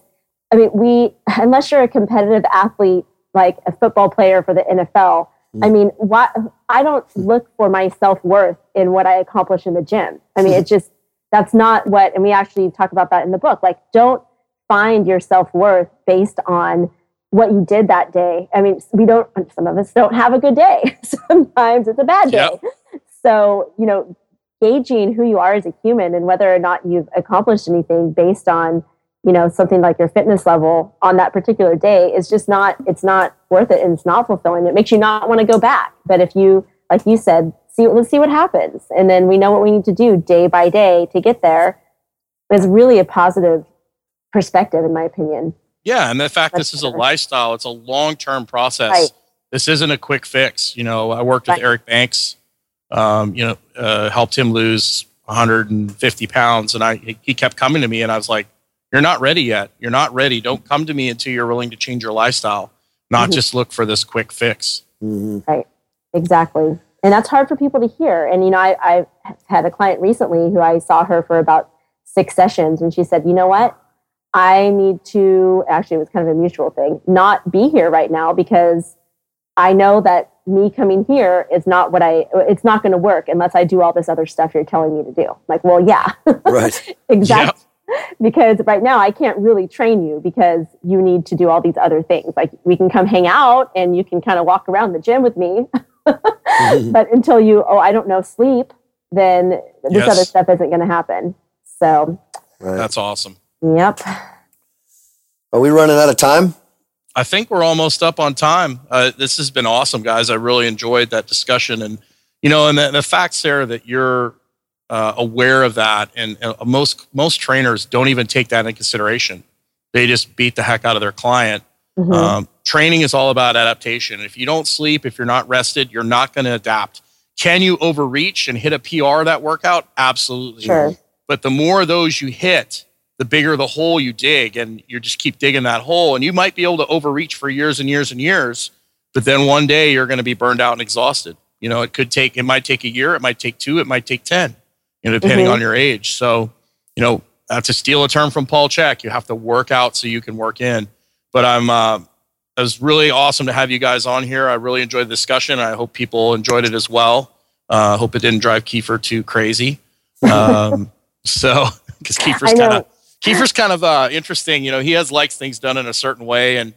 I mean, we unless you're a competitive athlete like a football player for the NFL, I mm. mean, what I don't look for my self worth in what I accomplish in the gym. I mean, it just that's not what, and we actually talk about that in the book. Like, don't find your self worth based on what you did that day. I mean, we don't, some of us don't have a good day. Sometimes it's a bad day.
Yep.
So, you know, gauging who you are as a human and whether or not you've accomplished anything based on, you know, something like your fitness level on that particular day is just not, it's not worth it and it's not fulfilling. It makes you not want to go back. But if you, like you said, see, let's see what happens. And then we know what we need to do day by day to get there. It's really a positive perspective, in my opinion.
Yeah, and the fact
That's
this is a lifestyle, it's a long term process.
Right.
This isn't a quick fix. You know, I worked with
Right.
Eric Banks. Um, you know, uh, helped him lose 150 pounds, and I he kept coming to me, and I was like, "You're not ready yet. You're not ready. Don't come to me until you're willing to change your lifestyle, not
Mhm.
just look for this quick fix."
hmm
Exactly. And that's hard for people to hear. And, you know, I, I had a client recently who I saw her for about six sessions, and she said, you know what? I need to, actually, it was kind of a mutual thing, not be here right now because I know that me coming here is not what I, it's not going to work unless I do all this other stuff you're telling me to do. like, well, yeah,
Right.
exactly. Because right now I can't really train you because you need to do all these other things. Like we can come hang out and you can kind of walk around the gym with me. But until you, oh, I don't know, sleep, then this
Yes.
other stuff isn't going to happen. So,
Right.
That's awesome.
yep.
Are we running out of time?
I think we're almost up on time. Uh, this has been awesome, guys. I really enjoyed that discussion, and you know, and the, the fact, Sarah, that you're uh, aware of that, and uh, most most trainers don't even take that into consideration. They just beat the heck out of their client.
Mhm.
Um, training is all about adaptation. If you don't sleep, if you're not rested, you're not going to adapt. Can you overreach and hit a PR that workout? Absolutely.
Sure.
But the more of those you hit, the bigger the hole you dig, and you just keep digging that hole. And you might be able to overreach for years and years and years, but then one day you're going to be burned out and exhausted. You know, it could take, it might take a year, it might take two, it might take 10, you know, depending
Mhm.
on your age. So, you know, uh, to steal a term from Paul Chek, you have to work out so you can work in. But I'm, uh, it was really awesome to have you guys on here. I really enjoyed the discussion. I hope people enjoyed it as well. I uh, hope it didn't drive Kiefer too crazy. Um, so, because Kiefer's kind of Kiefer's kind of uh, interesting. You know, he has likes things done in a certain way, and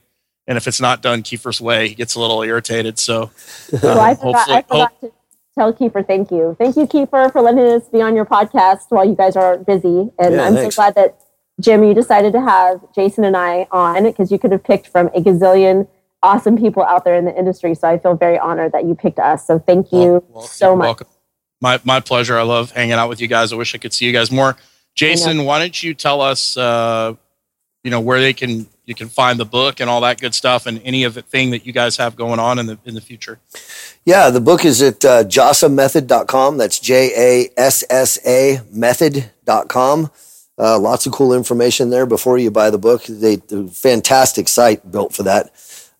and if it's not done Kiefer's way, he gets a little irritated. So,
so I forgot, I forgot to tell Kiefer thank you. Thank you, Kiefer, for letting us be on your podcast while you guys are busy. And yeah, I'm thanks. so glad that Jim, you decided to have Jason and I on because you could have picked from a gazillion awesome people out there in the industry. So I feel very honored that you picked us. So thank you well, so much. Welcome.
My my pleasure. I love hanging out with you guys. I wish I could see you guys more. Jason, why don't you tell us, uh, you know, where they can you can find the book and all that good stuff, and any of the thing that you guys have going on in the in the future.
Yeah, the book is at uh, jassamethod.com. That's J A S S A method.com. Uh, lots of cool information there before you buy the book. They, the fantastic site built for that.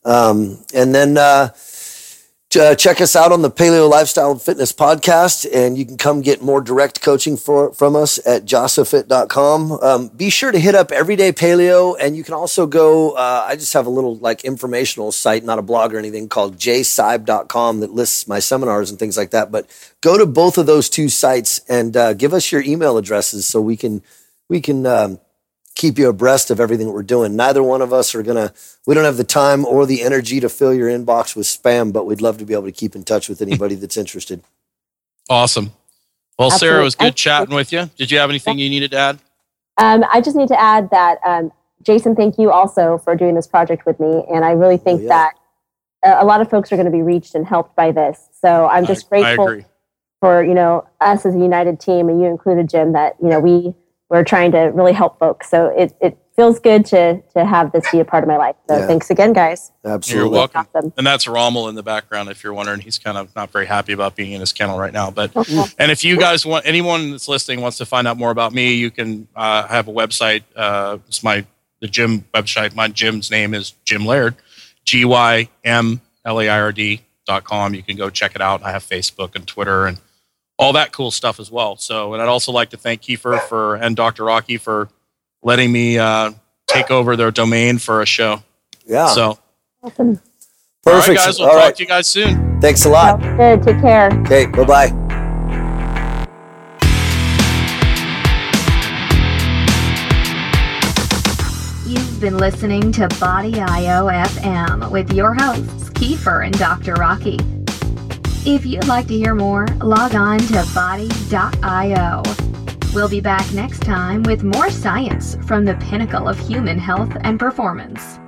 Um, and then uh, uh, check us out on the Paleo Lifestyle and Fitness podcast, and you can come get more direct coaching for, from us at jassafit.com. Um, be sure to hit up Everyday Paleo, and you can also go. Uh, I just have a little like informational site, not a blog or anything, called jsibe.com that lists my seminars and things like that. But go to both of those two sites and uh, give us your email addresses so we can we can um, keep you abreast of everything that we're doing. Neither one of us are gonna. We don't have the time or the energy to fill your inbox with spam, but we'd love to be able to keep in touch with anybody that's interested.
Awesome. Well, Absolutely. Sarah, it was good chatting with you. Did you have anything you needed to add?
Um, I just need to add that, um, Jason, thank you also for doing this project with me. And I really think oh, yeah. that a lot of folks are going to be reached and helped by this. So I'm just I, grateful I for, you know, us as a united team and you included, Jim, that, you know, we we're trying to really help folks. So it, it feels good to to have this be a part of my life. So yeah. thanks again, guys.
Absolutely.
You're welcome. Awesome. And that's Rommel in the background. If you're wondering, he's kind of not very happy about being in his kennel right now. But and if you guys want anyone that's listening wants to find out more about me, you can uh, have a website. Uh, it's my the gym website. My gym's name is Gym Laird, G Y M L A I R D dot com. You can go check it out. I have Facebook and Twitter and all that cool stuff as well. So, and I'd also like to thank Kiefer for and Dr. Rocky for letting me uh, take over their domain for a show.
Yeah.
So,
awesome.
Perfect. All right,
guys. We'll all talk right. to you guys soon.
Thanks a lot.
Good. Take care.
Okay. Bye bye.
You've been listening to Body IO FM with your hosts, Kiefer and Dr. Rocky. If you'd like to hear more, log on to body.io. We'll be back next time with more science from the pinnacle of human health and performance.